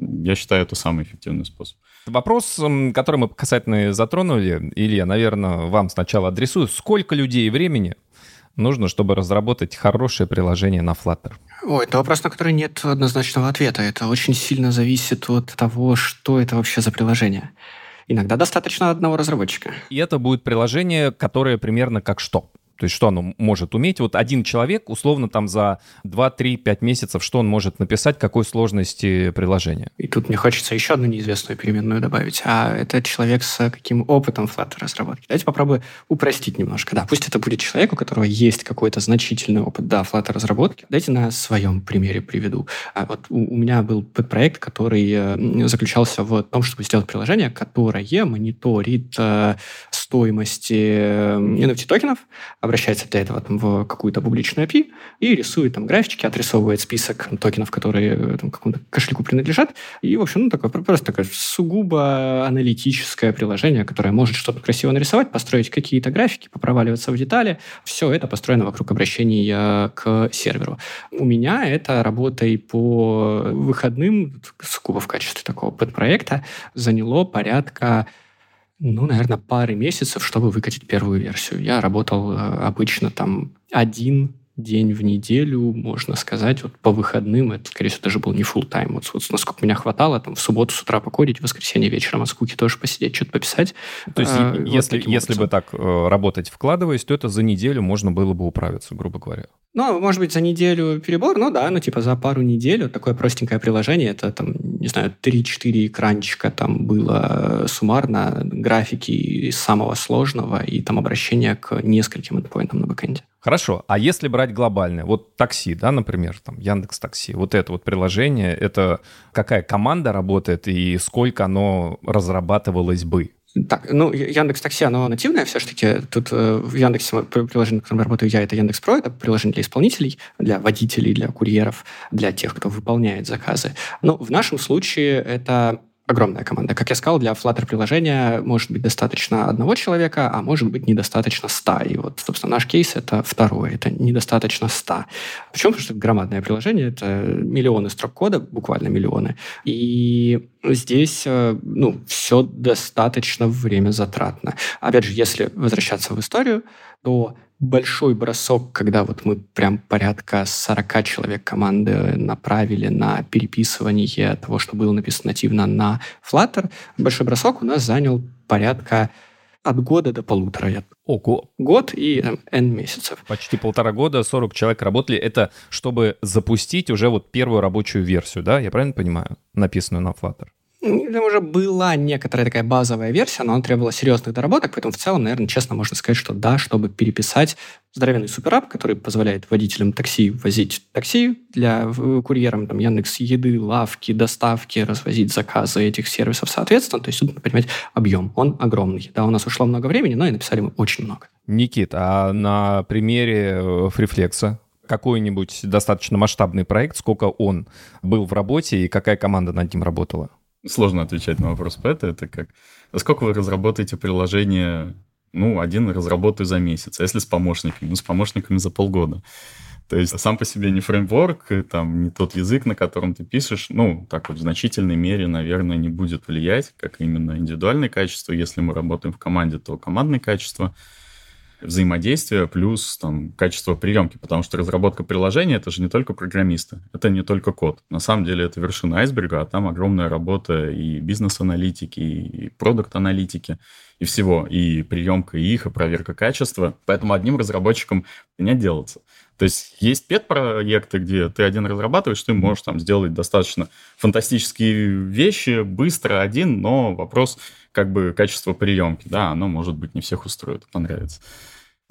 Speaker 2: я считаю, это самый эффективный способ.
Speaker 1: Вопрос, который мы касательно затронули, Илья, наверное, вам сначала адресую. Сколько людей и времени нужно, чтобы разработать хорошее приложение на Flutter?
Speaker 4: Ой, это вопрос, на который нет однозначного ответа. Это очень сильно зависит от того, что это вообще за приложение. Иногда достаточно одного разработчика.
Speaker 1: И это будет приложение, которое примерно как что? То есть что оно может уметь? Вот один человек, условно, там за 2-3-5 месяцев, что он может написать, какой сложности приложения?
Speaker 4: И тут мне хочется еще одну неизвестную переменную добавить. А это человек с каким опытом Flutter разработки? Давайте попробую упростить немножко. Да, пусть это будет человек, у которого есть какой-то значительный опыт, да, Flutter разработки. Давайте на своем примере приведу. А вот у, у меня был подпроект, который э, заключался в том, чтобы сделать приложение, которое мониторит э, стоимости NFT-токенов, обращается для этого там, в какую-то публичную API и рисует там графички, отрисовывает список токенов, которые э, там, какому-то кошельку принадлежат. И, в общем, ну, такое просто такое сугубо аналитическое приложение, которое может что-то красиво нарисовать, построить какие-то графики, попроваливаться в детали. Все это построено вокруг обращения к серверу. У меня это работой по выходным, сугубо в качестве такого подпроекта, заняло порядка ну, наверное, пары месяцев, чтобы выкатить первую версию. Я работал э, обычно там один день в неделю, можно сказать, вот по выходным, это, скорее всего, даже был не full тайм вот, вот насколько меня хватало, там, в субботу с утра покодить, в воскресенье вечером от скуки тоже посидеть, что-то пописать.
Speaker 1: То есть, а, если, вот если бы так э, работать вкладываясь, то это за неделю можно было бы управиться, грубо говоря.
Speaker 4: Ну, может быть, за неделю перебор, ну да, ну типа за пару недель вот такое простенькое приложение, это там, не знаю, 3-4 экранчика там было суммарно, графики из самого сложного и там обращение к нескольким эндпоинтам на бэкэнде.
Speaker 1: Хорошо, а если брать глобальное, вот такси, да, например, там Яндекс Такси, вот это вот приложение, это какая команда работает и сколько оно разрабатывалось бы?
Speaker 4: Так, ну, Яндекс Такси, оно нативное все-таки. Тут э, в Яндексе приложение, на котором работаю я, это Яндекс Про, это приложение для исполнителей, для водителей, для курьеров, для тех, кто выполняет заказы. Но в нашем случае это огромная команда. Как я сказал, для Flutter приложения может быть достаточно одного человека, а может быть недостаточно ста. И вот, собственно, наш кейс — это второе. Это недостаточно ста. Почему? Потому что это громадное приложение, это миллионы строк кода, буквально миллионы. И здесь э, ну, все достаточно время затратно. Опять же, если возвращаться в историю, то большой бросок, когда вот мы прям порядка 40 человек команды направили на переписывание того, что было написано нативно на Flutter, большой бросок у нас занял порядка от года до полутора.
Speaker 1: Ого.
Speaker 4: Год и там, N месяцев.
Speaker 1: Почти полтора года, 40 человек работали. Это чтобы запустить уже вот первую рабочую версию, да? Я правильно понимаю? Написанную на Flutter.
Speaker 4: Там уже была некоторая такая базовая версия, но она требовала серьезных доработок, поэтому в целом, наверное, честно можно сказать, что да, чтобы переписать здоровенный суперап, который позволяет водителям такси возить такси для курьерам, там, Яндекс Еды, лавки, доставки, развозить заказы этих сервисов соответственно. То есть надо понимать объем. Он огромный. Да, у нас ушло много времени, но и написали мы очень много.
Speaker 1: Никит, а на примере фрифлекса э, какой-нибудь достаточно масштабный проект, сколько он был в работе и какая команда над ним работала?
Speaker 2: Сложно отвечать на вопрос Пэта. Это как... Насколько вы разработаете приложение? Ну, один разработаю за месяц. А если с помощниками? Ну, с помощниками за полгода. То есть сам по себе не фреймворк, там не тот язык, на котором ты пишешь, ну, так вот в значительной мере, наверное, не будет влиять, как именно индивидуальное качество. Если мы работаем в команде, то командное качество – взаимодействия плюс там, качество приемки, потому что разработка приложения — это же не только программисты, это не только код. На самом деле это вершина айсберга, а там огромная работа и бизнес-аналитики, и продукт-аналитики, и всего, и приемка их, и проверка качества. Поэтому одним разработчиком не отделаться. То есть есть пет-проекты, где ты один разрабатываешь, ты можешь там сделать достаточно фантастические вещи, быстро один, но вопрос как бы качества приемки, да, оно может быть не всех устроит, понравится.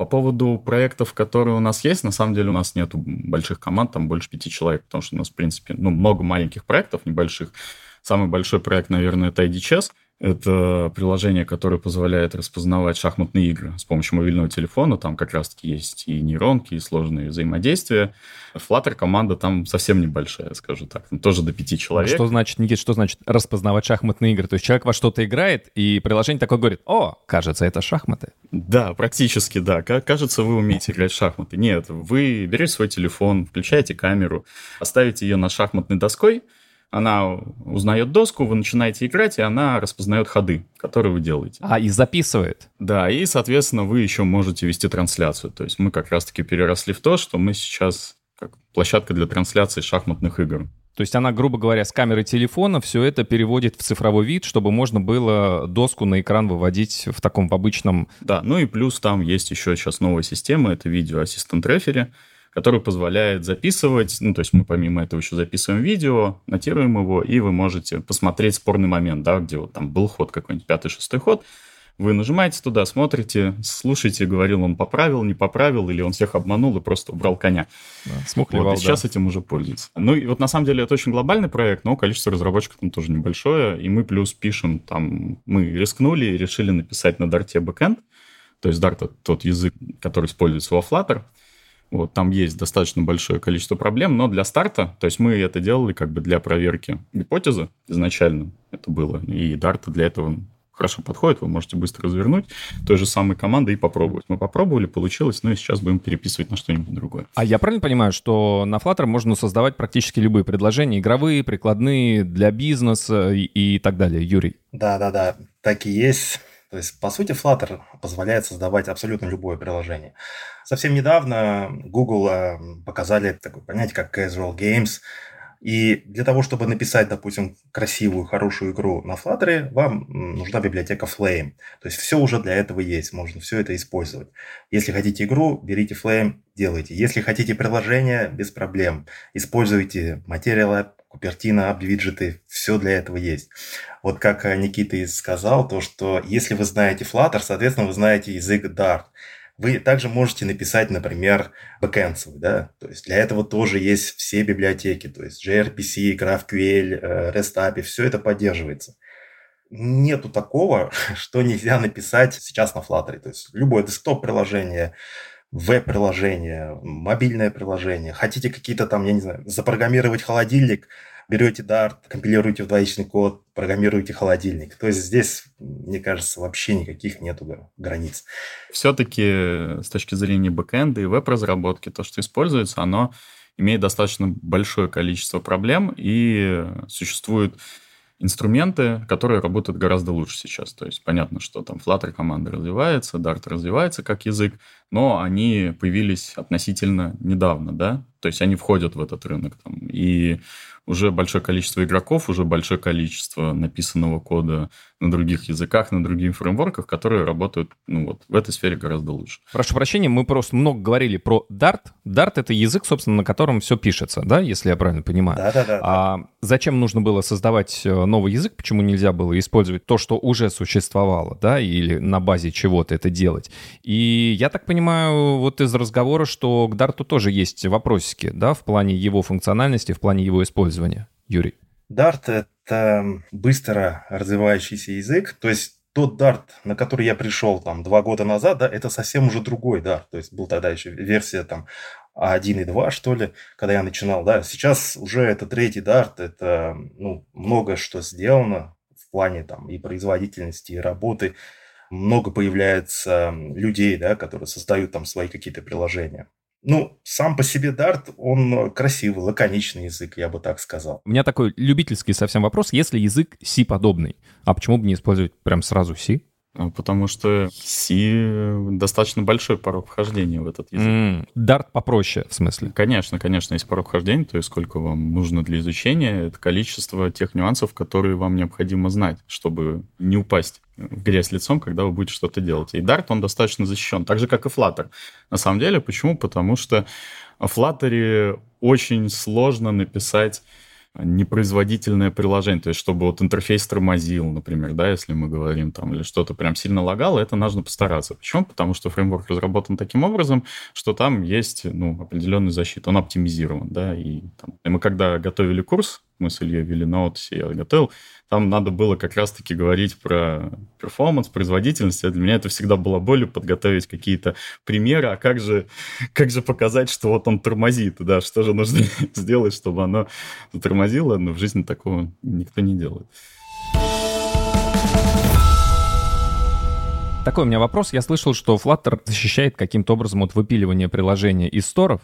Speaker 2: По поводу проектов, которые у нас есть, на самом деле у нас нету больших команд, там больше пяти человек, потому что у нас, в принципе, ну, много маленьких проектов, небольших. Самый большой проект, наверное, это IDChess, это приложение, которое позволяет распознавать шахматные игры с помощью мобильного телефона. Там как раз-таки есть и нейронки, и сложные взаимодействия. Flutter команда там совсем небольшая, скажу так. Там тоже до пяти человек.
Speaker 1: Что значит, Никит, что значит распознавать шахматные игры? То есть человек во что-то играет, и приложение такое говорит, о, кажется, это шахматы.
Speaker 2: Да, практически, да. Кажется, вы умеете играть в шахматы. Нет, вы берете свой телефон, включаете камеру, оставите ее над шахматной доской, она узнает доску, вы начинаете играть, и она распознает ходы, которые вы делаете.
Speaker 1: А, и записывает.
Speaker 2: Да, и, соответственно, вы еще можете вести трансляцию. То есть мы как раз-таки переросли в то, что мы сейчас как площадка для трансляции шахматных игр.
Speaker 1: То есть она, грубо говоря, с камеры телефона все это переводит в цифровой вид, чтобы можно было доску на экран выводить в таком в обычном...
Speaker 2: Да, ну и плюс там есть еще сейчас новая система, это видеоассистент рефери, который позволяет записывать, ну, то есть мы помимо этого еще записываем видео, нотируем его, и вы можете посмотреть спорный момент, да, где вот там был ход какой-нибудь, пятый, шестой ход, вы нажимаете туда, смотрите, слушаете, говорил он поправил, не поправил, или он всех обманул и просто убрал коня. Да, смухлевал, вот, и сейчас да. этим уже пользуются. Ну и вот на самом деле это очень глобальный проект, но количество разработчиков там тоже небольшое, и мы плюс пишем там, мы рискнули и решили написать на Дарте бэкэнд, То есть Dart — это тот язык, который используется во Flutter. Вот, там есть достаточно большое количество проблем, но для старта, то есть мы это делали как бы для проверки гипотезы изначально это было, и Dart для этого хорошо подходит, вы можете быстро развернуть той же самой командой и попробовать. Мы попробовали, получилось, ну и сейчас будем переписывать на что-нибудь другое.
Speaker 1: А я правильно понимаю, что на Flutter можно создавать практически любые предложения, игровые, прикладные, для бизнеса и, и так далее, Юрий?
Speaker 3: Да-да-да, так и есть. То есть, по сути, Flutter позволяет создавать абсолютно любое приложение. Совсем недавно Google э, показали такое понятие, как casual games – и для того, чтобы написать, допустим, красивую, хорошую игру на Flutter, вам нужна библиотека Flame. То есть все уже для этого есть, можно все это использовать. Если хотите игру, берите Flame, делайте. Если хотите приложение, без проблем. Используйте Material App, Cupertino, App виджеты, все для этого есть. Вот как Никита и сказал, то что если вы знаете Flutter, соответственно, вы знаете язык Dart. Вы также можете написать, например, бэкэнд да, то есть для этого тоже есть все библиотеки, то есть gRPC, GraphQL, э, REST API, все это поддерживается. Нету такого, (laughs) что нельзя написать сейчас на Flutter, то есть любое десктоп-приложение, веб-приложение, мобильное приложение, хотите какие-то там, я не знаю, запрограммировать холодильник – берете Dart, компилируете в двоичный код, программируете холодильник. То есть здесь, мне кажется, вообще никаких нету границ.
Speaker 2: Все-таки с точки зрения бэкэнда и веб-разработки, то, что используется, оно имеет достаточно большое количество проблем и существует инструменты, которые работают гораздо лучше сейчас. То есть понятно, что там Flutter команда развивается, Dart развивается как язык, но они появились относительно недавно, да, то есть они входят в этот рынок там, и уже большое количество игроков, уже большое количество написанного кода на других языках, на других фреймворках, которые работают ну, вот, в этой сфере гораздо лучше.
Speaker 1: Прошу прощения, мы просто много говорили про Dart. Dart — это язык, собственно, на котором все пишется, да, если я правильно понимаю?
Speaker 3: Да-да-да.
Speaker 1: А зачем нужно было создавать э, новый язык? Почему нельзя было использовать то, что уже существовало, да, или на базе чего-то это делать? И я так понимаю, вот из разговора, что к Dart тоже есть вопросики, да, в плане его функциональности, в плане его использования. Юрий.
Speaker 3: Dart — это быстро развивающийся язык, то есть тот Dart, на который я пришел там два года назад, да, это совсем уже другой Dart. То есть был тогда еще версия там 1 и 2, что ли, когда я начинал, да. Сейчас уже это третий Dart, это ну, много что сделано в плане там и производительности, и работы. Много появляется людей, да, которые создают там свои какие-то приложения. Ну, сам по себе Dart, он красивый, лаконичный язык, я бы так сказал.
Speaker 1: У меня такой любительский совсем вопрос. Если язык C-подобный, а почему бы не использовать прям сразу C?
Speaker 2: А, потому что C достаточно большой порог вхождения в этот язык. Mm,
Speaker 1: попроще, в смысле?
Speaker 2: Конечно, конечно, есть порог вхождения, то есть сколько вам нужно для изучения, это количество тех нюансов, которые вам необходимо знать, чтобы не упасть в грязь лицом, когда вы будете что-то делать. И Dart, он достаточно защищен, так же, как и Flutter. На самом деле, почему? Потому что в Flutter очень сложно написать непроизводительное приложение, то есть чтобы вот интерфейс тормозил, например, да, если мы говорим там, или что-то прям сильно лагало, это нужно постараться. Почему? Потому что фреймворк разработан таким образом, что там есть, ну, определенная защита, он оптимизирован, да, и, там, и мы когда готовили курс, мы с Ильей вели на Odyssey, я готовил, там надо было как раз-таки говорить про перформанс, производительность. Для меня это всегда было болью подготовить какие-то примеры, а как же, (laughs) как же показать, что вот он тормозит, да, что же нужно (laughs) сделать, чтобы оно затормозило, но в жизни такого никто не делает.
Speaker 1: Такой у меня вопрос. Я слышал, что Flutter защищает каким-то образом от выпиливания приложения из сторов.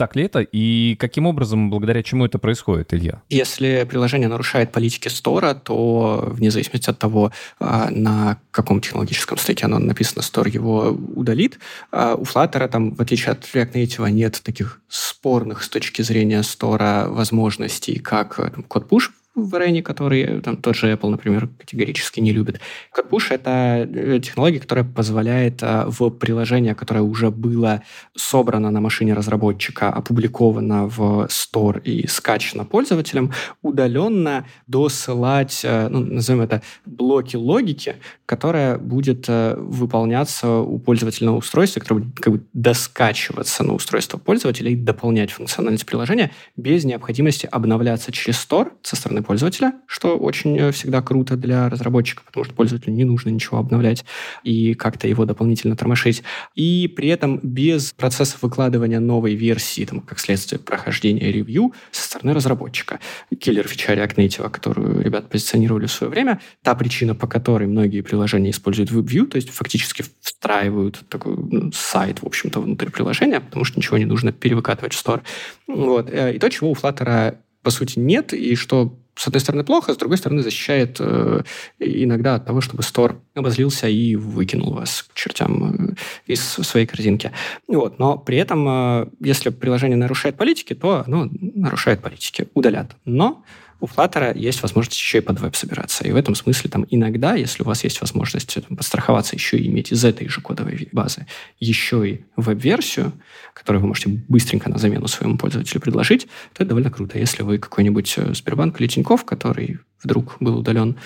Speaker 1: Так ли это? И каким образом, благодаря чему это происходит, Илья?
Speaker 4: Если приложение нарушает политики стора, то вне зависимости от того, а, на каком технологическом стеке оно написано, стор его удалит. А у Flutter, там, в отличие от React Native, нет таких спорных с точки зрения стора возможностей, как код push в Рене, который там, тот же Apple, например, категорически не любит. CodePush — это э, технология, которая позволяет а, в приложение, которое уже было собрано на машине разработчика, опубликовано в Store и скачано пользователем, удаленно досылать, э, ну, назовем это, блоки логики, которая будет э, выполняться у пользовательного устройства, которое будет как бы доскачиваться на устройство пользователя и дополнять функциональность приложения без необходимости обновляться через Store со стороны пользователя, что очень э, всегда круто для разработчика, потому что пользователю не нужно ничего обновлять и как-то его дополнительно тормошить. И при этом без процесса выкладывания новой версии, там, как следствие прохождения ревью со стороны разработчика. Киллер фича React Native, которую ребята позиционировали в свое время, та причина, по которой многие приложения используют WebView, то есть фактически встраивают такой ну, сайт, в общем-то, внутрь приложения, потому что ничего не нужно перевыкатывать в Store. Вот. Э, и то, чего у Flutter по сути, нет, и что с одной стороны, плохо, с другой стороны, защищает э, иногда от того, чтобы стор обозлился и выкинул вас к чертям э, из своей корзинки. Вот. Но при этом, э, если приложение нарушает политики, то оно нарушает политики, удалят. Но у Flutter есть возможность еще и под веб собираться. И в этом смысле там иногда, если у вас есть возможность там, подстраховаться еще и иметь из этой же кодовой базы еще и веб-версию, которую вы можете быстренько на замену своему пользователю предложить, то это довольно круто. Если вы какой-нибудь э, Сбербанк или Тинькофф, который вдруг был удален,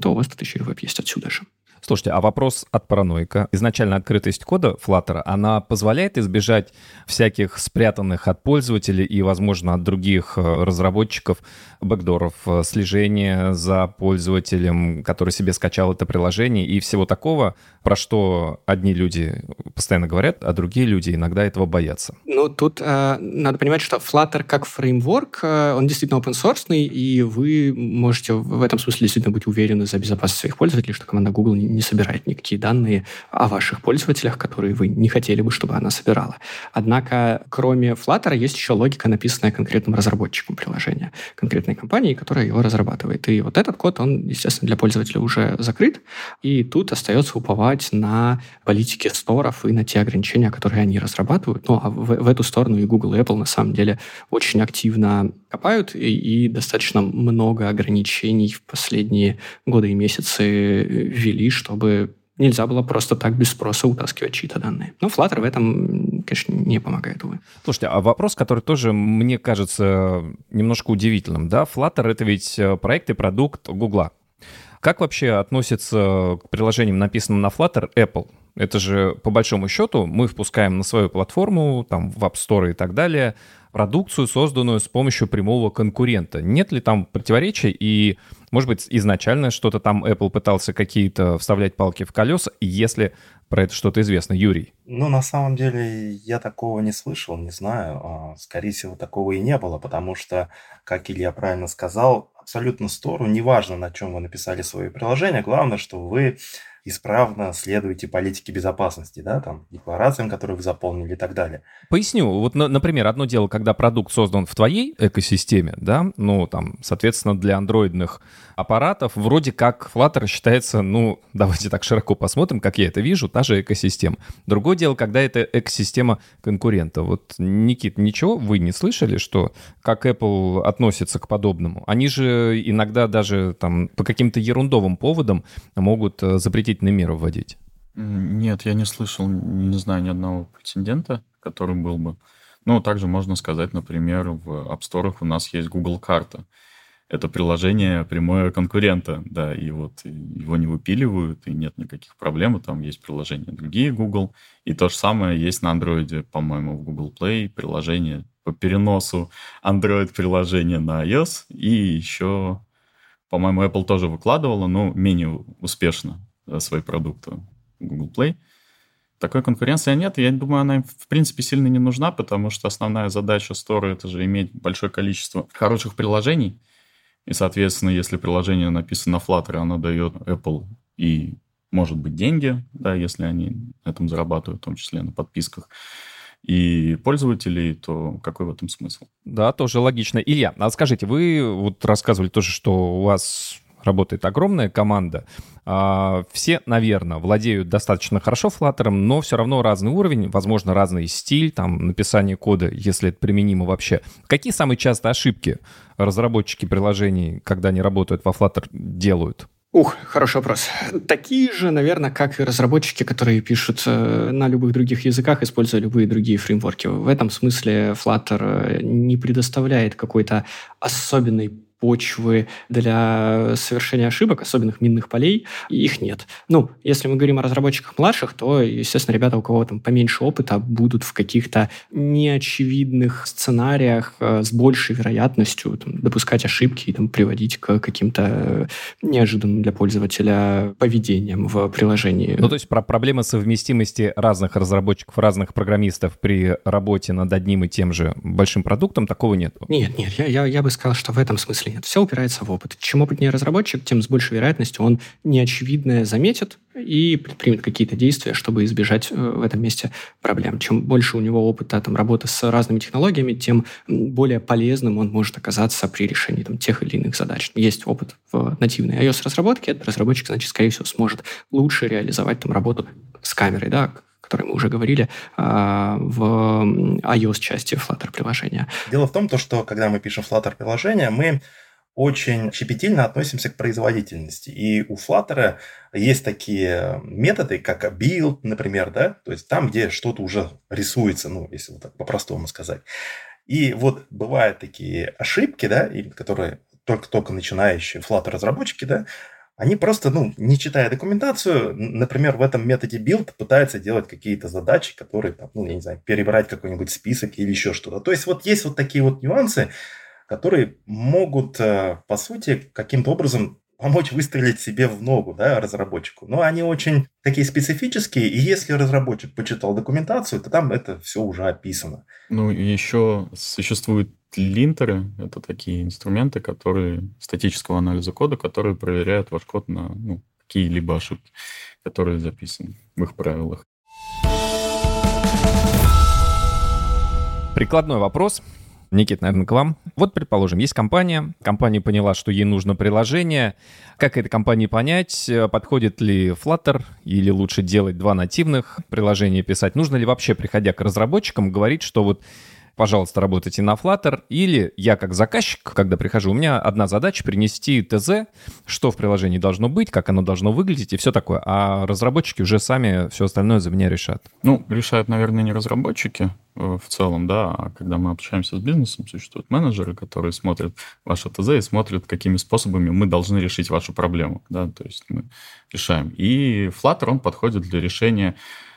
Speaker 4: то у вас тут еще и веб есть отсюда же.
Speaker 1: Слушайте, а вопрос от параноика. Изначально открытость кода Flutter, она позволяет избежать всяких спрятанных от пользователей и, возможно, от других э, разработчиков бэкдоров, э, слежения за пользователем, который себе скачал это приложение и всего такого, про что одни люди постоянно говорят, а другие люди иногда этого боятся.
Speaker 4: Ну, тут э, надо понимать, что Flutter как фреймворк, э, он действительно open source, и вы можете в этом смысле действительно быть уверены за безопасность своих пользователей, что команда Google не, собирает никакие данные о ваших пользователях, которые вы не хотели бы, чтобы она собирала. Однако, кроме Flutter, есть еще логика, написанная конкретным разработчиком приложения, конкретной компанией, которая его разрабатывает. И вот этот код, он, естественно, для пользователя уже закрыт, и тут остается уповать на политики сторов и на те ограничения, которые они разрабатывают. Ну, а в, в эту сторону и Google, и Apple на самом деле очень активно копают, и, и достаточно много ограничений в последние годы и месяцы ввели, чтобы нельзя было просто так без спроса утаскивать чьи-то данные. Но Flutter в этом, конечно, не помогает, увы.
Speaker 1: Слушайте, а вопрос, который тоже мне кажется немножко удивительным, да? Flutter — это ведь э, проект и продукт Гугла. Как вообще относится к приложениям, написанным на Flutter, Apple? Это же, по большому счету, мы впускаем на свою платформу, там, в App Store и так далее, продукцию, созданную с помощью прямого конкурента. Нет ли там противоречий? И, может быть, изначально что-то там Apple пытался какие-то вставлять палки в колеса, если про это что-то известно, Юрий?
Speaker 3: Ну, на самом деле, я такого не слышал, не знаю. А, скорее всего, такого и не было, потому что, как Илья правильно сказал, абсолютно стору, неважно, на чем вы написали свое приложение, главное, что вы исправно следуете политике безопасности, да, там, декларациям, которые вы заполнили и так далее.
Speaker 1: Поясню. Вот, например, одно дело, когда продукт создан в твоей экосистеме, да, ну, там, соответственно, для андроидных аппаратов, вроде как Flutter считается, ну, давайте так широко посмотрим, как я это вижу, та же экосистема. Другое дело, когда это экосистема конкурента. Вот, Никит, ничего вы не слышали, что как Apple относится к подобному? Они же иногда даже там по каким-то ерундовым поводам могут э, запретить ограничительные меры вводить?
Speaker 2: Нет, я не слышал, не знаю ни одного претендента, который был бы. Ну, также можно сказать, например, в App Store у нас есть Google карта. Это приложение прямое конкурента, да, и вот его не выпиливают, и нет никаких проблем, там есть приложения другие Google, и то же самое есть на Android, по-моему, в Google Play, приложение по переносу Android-приложения на iOS, и еще, по-моему, Apple тоже выкладывала, но менее успешно. Э, свои продукты Google Play. Такой конкуренции нет. Я думаю, она им, в принципе, сильно не нужна, потому что основная задача Store — это же иметь большое количество хороших приложений. И, соответственно, если приложение написано на Flutter, оно дает Apple и, может быть, деньги, да, если они на этом зарабатывают, в том числе на подписках, и пользователей, то какой в этом смысл?
Speaker 1: Да, тоже логично. Илья, а скажите, вы вот рассказывали тоже, что у вас работает огромная команда. А, все, наверное, владеют достаточно хорошо Flutter, но все равно разный уровень, возможно, разный стиль, там, написание кода, если это применимо вообще. Какие самые частые ошибки разработчики приложений, когда они работают во Flutter, делают?
Speaker 4: Ух, хороший вопрос. Такие же, наверное, как и разработчики, которые пишут э, на любых других языках, используя любые другие фреймворки. В этом смысле Flutter э, не предоставляет какой-то особенной почвы для совершения ошибок, особенных минных полей, их нет. Ну, если мы говорим о разработчиках младших, то, естественно, ребята, у кого там поменьше опыта, будут в каких-то неочевидных сценариях э, с большей вероятностью там, допускать ошибки и там, приводить к каким-то неожиданным для пользователя поведениям в приложении.
Speaker 1: Ну, то есть про проблемы совместимости разных разработчиков, разных программистов при работе над одним и тем же большим продуктом такого нет?
Speaker 4: Нет, нет, я, я, я бы сказал, что в этом смысле нет. Все упирается в опыт. Чем опытнее разработчик, тем с большей вероятностью он неочевидное заметит и предпримет какие-то действия, чтобы избежать э, в этом месте проблем. Чем больше у него опыта там, работы с разными технологиями, тем более полезным он может оказаться при решении там, тех или иных задач. Есть опыт в нативной iOS-разработке, этот разработчик, значит, скорее всего, сможет лучше реализовать там работу с камерой, да, которой мы уже говорили, а, в iOS-части Flutter-приложения.
Speaker 3: Дело в том, что когда мы пишем Flutter-приложение, мы очень щепетильно относимся к производительности. И у Flutter есть такие методы, как build, например, да, то есть там, где что-то уже рисуется, ну, если вот так по-простому сказать. И вот бывают такие ошибки, да, которые только-только начинающие Flutter разработчики, да, они просто, ну, не читая документацию, например, в этом методе build пытаются делать какие-то задачи, которые, там, ну, я не знаю, перебрать какой-нибудь список или еще что-то. То есть вот есть вот такие вот нюансы, которые могут, э, по сути, каким-то образом помочь выстрелить себе в ногу, да, разработчику. Но они очень такие специфические, и если разработчик почитал документацию, то там это все уже описано.
Speaker 2: Ну, еще существуют линтеры. Это такие инструменты, которые статического анализа кода, которые проверяют ваш код на ну, какие-либо ошибки, которые записаны в их правилах.
Speaker 1: Прикладной вопрос. Никит, наверное, к вам. Вот, предположим, есть компания, компания поняла, что ей нужно приложение. Как этой компании понять, подходит ли Flutter или лучше делать два нативных приложения писать? Нужно ли вообще, приходя к разработчикам, говорить, что вот пожалуйста, работайте на Flutter. Или я как заказчик, когда прихожу, у меня одна задача принести ТЗ, что в приложении должно быть, как оно должно выглядеть и все такое. А разработчики уже сами все остальное за меня решат.
Speaker 2: Ну, решают, наверное, не разработчики э, в целом, да, а когда мы общаемся с бизнесом, существуют менеджеры, которые смотрят ваше ТЗ и смотрят, какими способами мы должны решить вашу проблему, да, то есть мы решаем. И Flutter, он подходит для решения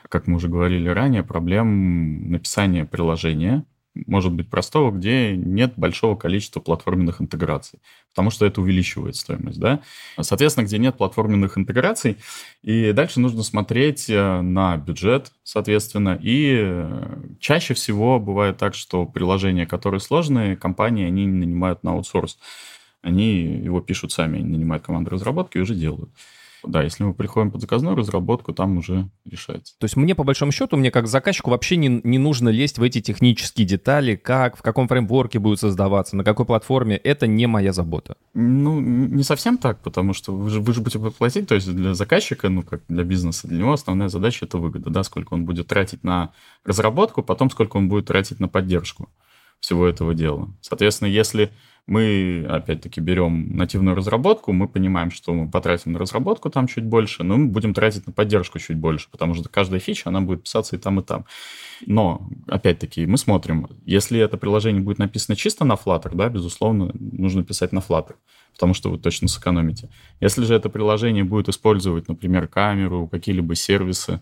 Speaker 2: как мы уже говорили ранее, проблем написания приложения, может быть простого, где нет большого количества платформенных интеграций, потому что это увеличивает стоимость, да. Соответственно, где нет платформенных интеграций, и дальше нужно смотреть э, на бюджет, соответственно, и э, чаще всего бывает так, что приложения, которые сложные, компании, они не нанимают на аутсорс, они его пишут сами, они нанимают команду разработки и уже делают. Да, если мы приходим под заказную разработку, там уже решается.
Speaker 1: То есть мне, по большому счету, мне как заказчику вообще не, не нужно лезть в эти технические детали, как, в каком фреймворке будет создаваться, на какой платформе. Это не моя забота.
Speaker 2: Ну, не совсем так, потому что вы же, вы же будете платить, то есть для заказчика, ну, как для бизнеса, для него основная задача — это выгода, да, сколько он будет тратить на разработку, потом сколько он будет тратить на поддержку всего этого дела. Соответственно, если мы, опять-таки, берем нативную разработку, мы понимаем, что мы потратим на разработку там чуть больше, но мы будем тратить на поддержку чуть больше, потому что каждая фича, она будет писаться и там, и там. Но, опять-таки, мы смотрим, если это приложение будет написано чисто на Flutter, да, безусловно, нужно писать на Flutter, потому что вы точно сэкономите. Если же это приложение будет использовать, например, камеру, какие-либо сервисы,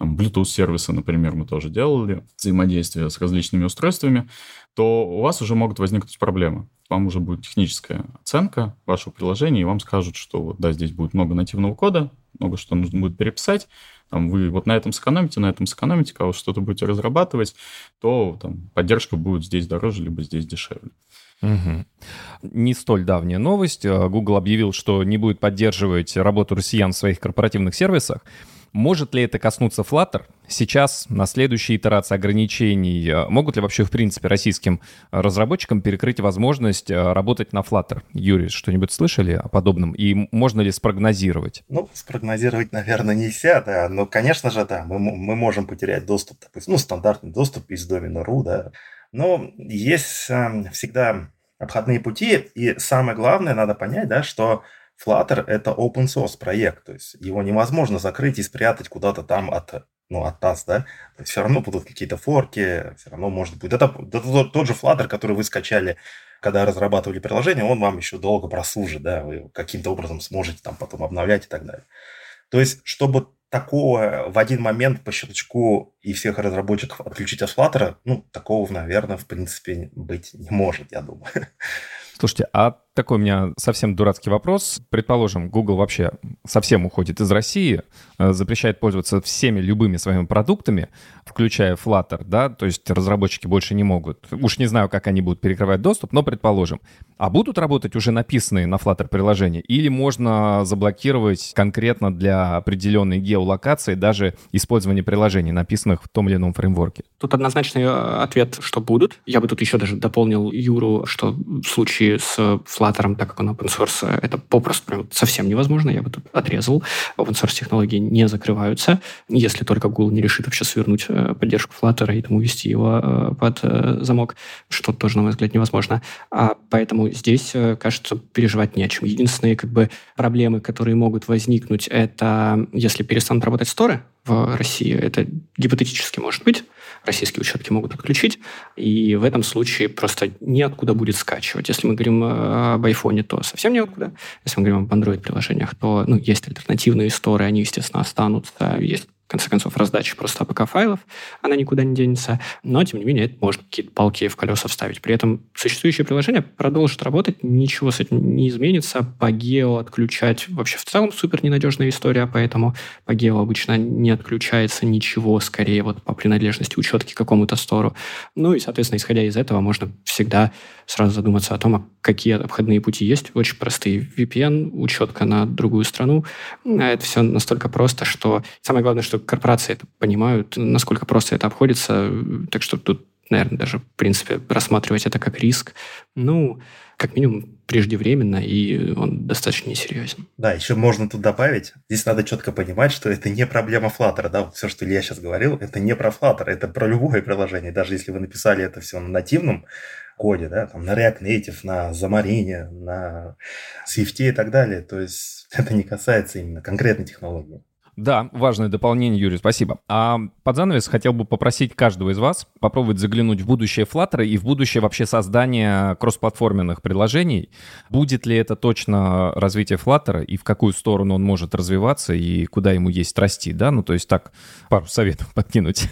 Speaker 2: Bluetooth-сервисы, например, мы тоже делали, взаимодействие с различными устройствами, то у вас уже могут возникнуть проблемы. Вам уже будет техническая оценка вашего приложения, и вам скажут, что да, здесь будет много нативного кода, много что нужно будет переписать, там, вы вот на этом сэкономите, на этом сэкономите, когда что-то будете разрабатывать, то там, поддержка будет здесь дороже, либо здесь дешевле.
Speaker 1: Угу. Не столь давняя новость. Google объявил, что не будет поддерживать работу россиян в своих корпоративных сервисах. Может ли это коснуться Flutter? Сейчас, на следующей итерации ограничений, э, могут ли вообще, в принципе, российским разработчикам перекрыть возможность э, работать на Flutter? Юрий, что-нибудь слышали о подобном? И можно ли спрогнозировать?
Speaker 3: Ну, спрогнозировать, наверное, нельзя, да. Но, конечно же, да, мы, мы можем потерять доступ, допустим, ну, стандартный доступ из домена .ru, да. Но есть э, всегда обходные пути, и самое главное, надо понять, да, что Flutter — это open source проект, то есть его невозможно закрыть и спрятать куда-то там от, ну, от нас, да. То есть все равно будут какие-то форки, все равно может быть. Это, это тот же Flutter, который вы скачали когда разрабатывали приложение, он вам еще долго прослужит, да, вы каким-то образом сможете там потом обновлять и так далее. То есть, чтобы такого в один момент по щелчку и всех разработчиков отключить от Flutter, ну, такого, наверное, в принципе быть не может, я думаю.
Speaker 1: Слушайте, а такой у меня совсем дурацкий вопрос. Предположим, Google вообще совсем уходит из России, э, запрещает пользоваться всеми любыми своими продуктами, включая Flutter, да, то есть разработчики больше не могут. Уж не знаю, как они будут перекрывать доступ, но предположим. А будут работать уже написанные на Flutter приложения? Или можно заблокировать конкретно для определенной геолокации даже использование приложений, написанных в том или ином фреймворке?
Speaker 4: Тут однозначный э, ответ, что будут. Я бы тут еще даже дополнил Юру, что в случае с Flutter, так как он open source, это попросту прям совсем невозможно. Я бы тут отрезал. Open source технологии не закрываются, если только Google не решит вообще свернуть э, поддержку Flutter и там увести его э, под замок, что тоже, на мой взгляд, невозможно. А поэтому здесь, кажется, переживать не о чем. Единственные как бы проблемы, которые могут возникнуть, это если перестанут работать сторы, в России. Это гипотетически может быть. Российские учетки могут отключить. И в этом случае просто неоткуда будет скачивать. Если мы говорим э, об айфоне, то совсем неоткуда. Если мы говорим об Android-приложениях, то ну, есть альтернативные сторы, они, естественно, останутся. Есть конце концов, раздачи просто APK-файлов, она никуда не денется, но, тем не менее, это может какие-то палки в колеса вставить. При этом существующее приложение продолжит работать, ничего с этим не изменится. По гео отключать вообще в целом супер ненадежная история, поэтому по гео обычно не отключается ничего, скорее вот по принадлежности учетки какому-то стору. Ну и, соответственно, исходя из этого, можно всегда сразу задуматься о том, а какие обходные пути есть. Очень простые. VPN, учетка на другую страну. Это все настолько просто, что самое главное, что корпорации это понимают, насколько просто это обходится. Так что тут, наверное, даже, в принципе, рассматривать это как риск. Ну, как минимум, преждевременно, и он достаточно несерьезен.
Speaker 3: Да, еще можно тут добавить, здесь надо четко понимать, что это не проблема Flutter, да, вот все, что Илья сейчас говорил, это не про Flutter, это про любое приложение, даже если вы написали это все на нативном коде, да, там на React Native, на Xamarin, на Swift и так далее, то есть (laughs) это не касается именно конкретной технологии.
Speaker 1: Да, важное дополнение, Юрий, спасибо. А под занавес хотел бы попросить каждого из вас попробовать заглянуть в будущее Flutter и в будущее вообще создание кроссплатформенных приложений. Будет ли это точно развитие Flutter и в какую сторону он может развиваться и куда ему есть расти, да? Ну, то есть так, пару советов (laughs) подкинуть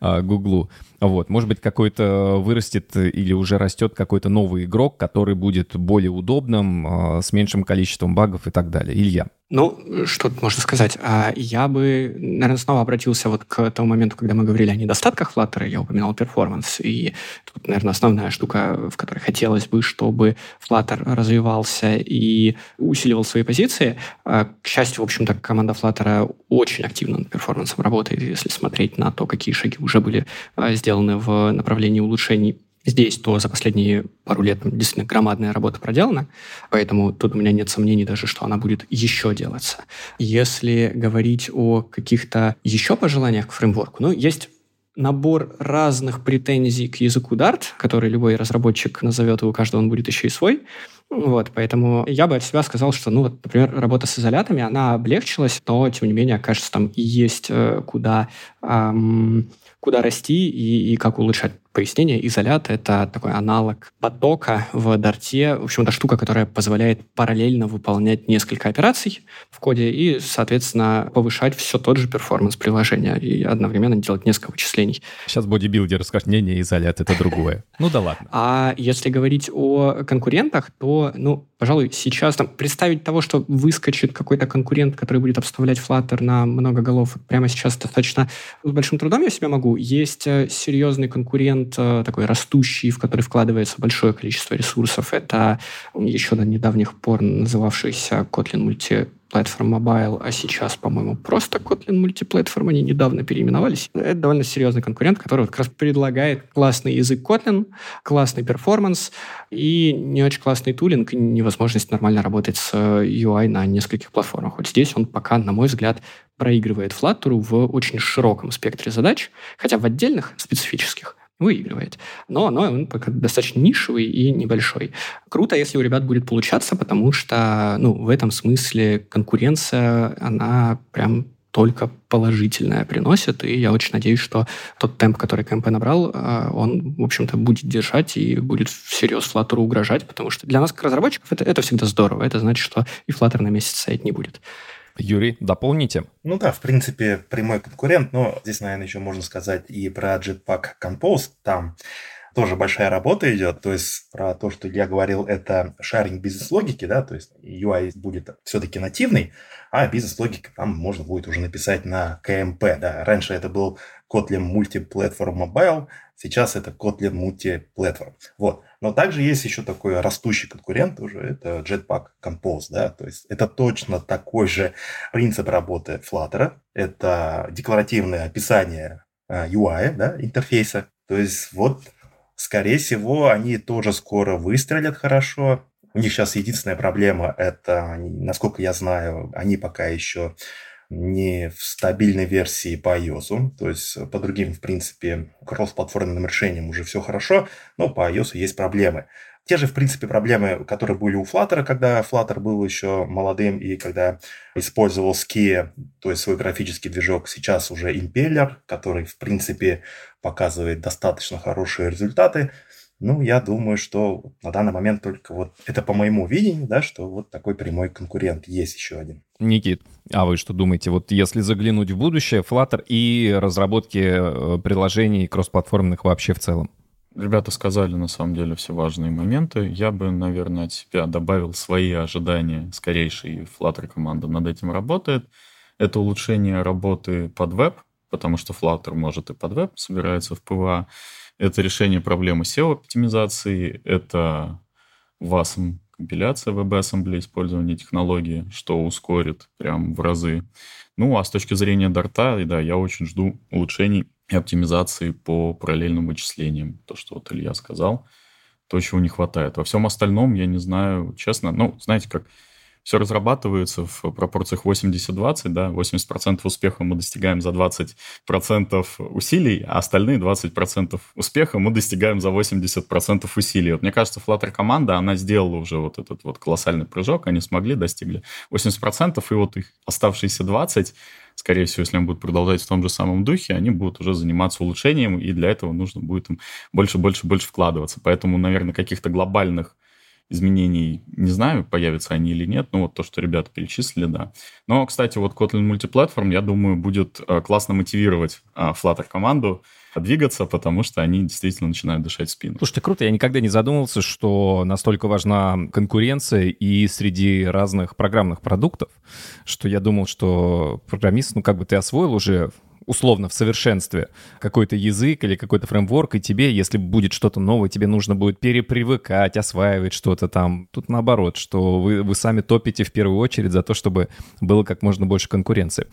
Speaker 1: Гуглу. Вот, может быть, какой-то вырастет или уже растет какой-то новый игрок, который будет более удобным, а, с меньшим количеством багов и так далее. Илья.
Speaker 4: Ну, что тут можно сказать? А, я бы, наверное, снова обратился вот к тому моменту, когда мы говорили о недостатках Flutter, я упоминал перформанс, и тут, наверное, основная штука, в которой хотелось бы, чтобы Flutter развивался и усиливал свои позиции. А, к счастью, в общем-то, команда Flutter очень активно над перформансом работает, если смотреть на то, какие шаги уже были сделаны сделаны в направлении улучшений здесь, то за последние пару лет действительно громадная работа проделана, поэтому тут у меня нет сомнений даже, что она будет еще делаться. Если говорить о каких-то еще пожеланиях к фреймворку, ну, есть набор разных претензий к языку Dart, который любой разработчик назовет, и у каждого он будет еще и свой. Вот, поэтому я бы от себя сказал, что, ну, вот, например, работа с изолятами, она облегчилась, но, тем не менее, кажется, там есть э, куда эм, куда расти и, и как улучшать пояснение. Изолят — это такой аналог потока в Дарте. В общем, это штука, которая позволяет параллельно выполнять несколько операций в коде и, соответственно, повышать все тот же перформанс приложения и одновременно делать несколько вычислений.
Speaker 1: Сейчас бодибилдер скажет, не-не, изолят — это другое. Ну да ладно.
Speaker 4: А если говорить о конкурентах, то, ну, пожалуй, сейчас там представить того, что выскочит какой-то конкурент, который будет обставлять Flutter на много голов, прямо сейчас достаточно с большим трудом я себе могу. Есть э, серьезный конкурент э, такой растущий, в который вкладывается большое количество ресурсов. Это еще до недавних пор называвшийся Kotlin Multi Platform Mobile, а сейчас, по-моему, просто Kotlin Multiplatform, они недавно переименовались. Это довольно серьезный конкурент, который как раз предлагает классный язык Kotlin, классный перформанс и не очень классный тулинг, и невозможность нормально работать с UI на нескольких платформах. Вот здесь он пока, на мой взгляд, проигрывает Flutter в очень широком спектре задач, хотя в отдельных специфических выигрывает. Но оно он пока достаточно нишевый и небольшой. Круто, если у ребят будет получаться, потому что ну, в этом смысле конкуренция, она прям только положительное приносит, и я очень надеюсь, что тот темп, который КМП набрал, а, он, в общем-то, будет держать и будет всерьез Flutter угрожать, потому что для нас, как разработчиков, это, это всегда здорово. Это значит, что и Flutter на месяц стоять не будет.
Speaker 1: Юрий, дополните.
Speaker 3: Ну да, в принципе, прямой конкурент, но здесь, наверное, еще можно сказать и про Jetpack Compose. Там тоже большая работа идет. То есть про то, что я говорил, это шаринг бизнес-логики, да, то есть UI будет все-таки нативный, а бизнес-логика там можно будет уже написать на КМП, да. Раньше это был Kotlin Multi-Platform Mobile, сейчас это Kotlin Multi-Platform. Вот. Но также есть еще такой растущий конкурент уже, это Jetpack Compose, да, то есть это точно такой же принцип работы Flutter, это декларативное описание UI, э, да, интерфейса, то есть вот Скорее всего, они тоже скоро выстрелят хорошо. У них сейчас единственная проблема – это, насколько я знаю, они пока еще не в стабильной версии по iOS. То есть по другим, в принципе, кросс-платформенным решениям уже все хорошо, но по iOS есть проблемы. Те же, в принципе, проблемы, которые были у Flutter, когда Flutter был еще молодым и когда использовал Ski, то есть свой графический движок, сейчас уже Impeller, который, в принципе, показывает достаточно хорошие результаты. Ну, я думаю, что на данный момент только вот это по моему видению, да, что вот такой прямой конкурент есть еще один.
Speaker 1: Никит, а вы что думаете? Вот если заглянуть в будущее, Flutter и разработки э, приложений кроссплатформенных вообще в целом?
Speaker 2: Ребята сказали, на самом деле, все важные моменты. Я бы, наверное, от себя добавил свои ожидания скорейшей. Flutter команда над этим работает. Это улучшение работы под веб, потому что Flutter может и под веб, собирается в PWA. Это решение проблемы SEO-оптимизации, это WASM компиляция WebAssembly, использование технологии, что ускорит прям в разы. Ну, а с точки зрения Dart а, да, я очень жду улучшений и оптимизации по параллельным вычислениям. То, что вот Илья сказал, то, чего не хватает. Во всем остальном, я не знаю, честно, ну, знаете, как все разрабатывается в пропорциях 80-20, да, 80% успеха мы достигаем за 20% усилий, а остальные 20% успеха мы достигаем за 80% усилий. Вот мне кажется, Flutter команда, она сделала уже вот этот вот колоссальный прыжок, они смогли, достигли 80%, и вот их оставшиеся 20 скорее всего, если они будут продолжать в том же самом духе, они будут уже заниматься улучшением, и для этого нужно будет им больше, больше, больше вкладываться. Поэтому, наверное, каких-то глобальных изменений, не знаю, появятся они или нет, но вот то, что ребята перечислили, да. Но, кстати, вот Kotlin Multiplatform, я думаю, будет э, классно мотивировать э, Flutter команду двигаться, потому что они действительно начинают дышать спину.
Speaker 1: Слушайте, круто. Я никогда не задумывался, что настолько важна конкуренция и среди разных программных продуктов, что я думал, что программист, ну, как бы ты освоил уже условно в совершенстве какой-то язык или какой-то фреймворк, и тебе, если будет что-то новое, тебе нужно будет перепривыкать, осваивать что-то там. Тут наоборот, что вы, вы сами топите в первую очередь за то, чтобы было как можно больше конкуренции.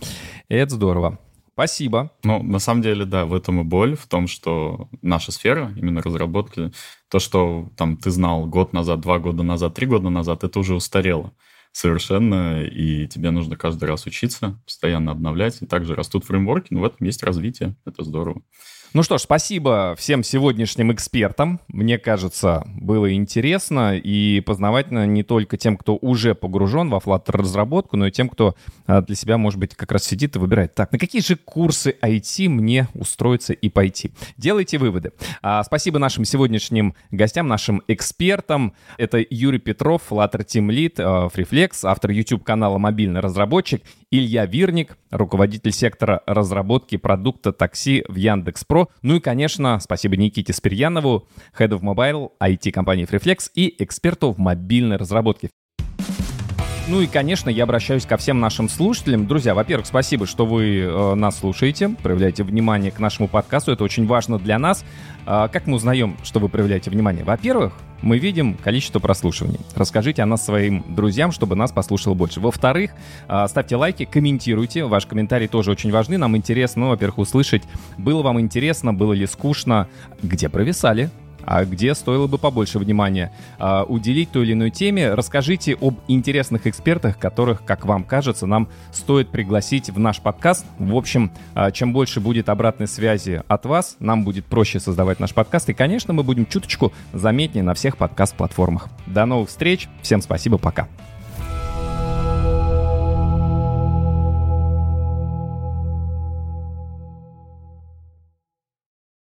Speaker 1: И это здорово. Спасибо.
Speaker 2: Ну, на самом деле, да, в этом и боль, в том, что наша сфера, именно разработки, то, что там ты знал год назад, два года назад, три года назад, это уже устарело совершенно, и тебе нужно каждый раз учиться, постоянно обновлять, и также растут фреймворки, но в этом есть развитие, это здорово.
Speaker 1: Ну что ж, спасибо всем сегодняшним экспертам. Мне кажется, было интересно и познавательно не только тем, кто уже погружен во Flutter разработку, но и тем, кто а, для себя, может быть, как раз сидит и выбирает. Так, на какие же курсы IT мне устроиться и пойти? Делайте выводы. А, спасибо нашим сегодняшним гостям, нашим экспертам. Это Юрий Петров, Flutter Team Lead, а, Freeflex, автор YouTube-канала «Мобильный разработчик», Илья Вирник, руководитель сектора разработки продукта такси в Яндекс.Про, Pro. Ну и, конечно, спасибо Никите Спирьянову, Head of Mobile IT-компании Freeflex и эксперту в мобильной разработке. Ну и, конечно, я обращаюсь ко всем нашим слушателям. Друзья, во-первых, спасибо, что вы э, нас слушаете, проявляете внимание к нашему подкасту. Это очень важно для нас. Э, как мы узнаем, что вы проявляете внимание? Во-первых, мы видим количество прослушиваний. Расскажите о нас своим друзьям, чтобы нас послушало больше. Во-вторых, э, ставьте лайки, комментируйте. Ваши комментарии тоже очень важны. Нам интересно, ну, во-первых, услышать, было вам интересно, было ли скучно, где провисали, а где стоило бы побольше внимания а, уделить той или иной теме. Расскажите об интересных экспертах, которых, как вам кажется, нам стоит пригласить в наш подкаст. В общем, а, чем больше будет обратной связи от вас, нам будет проще создавать наш подкаст. И, конечно, мы будем чуточку заметнее на всех подкаст-платформах. До новых встреч. Всем спасибо. Пока.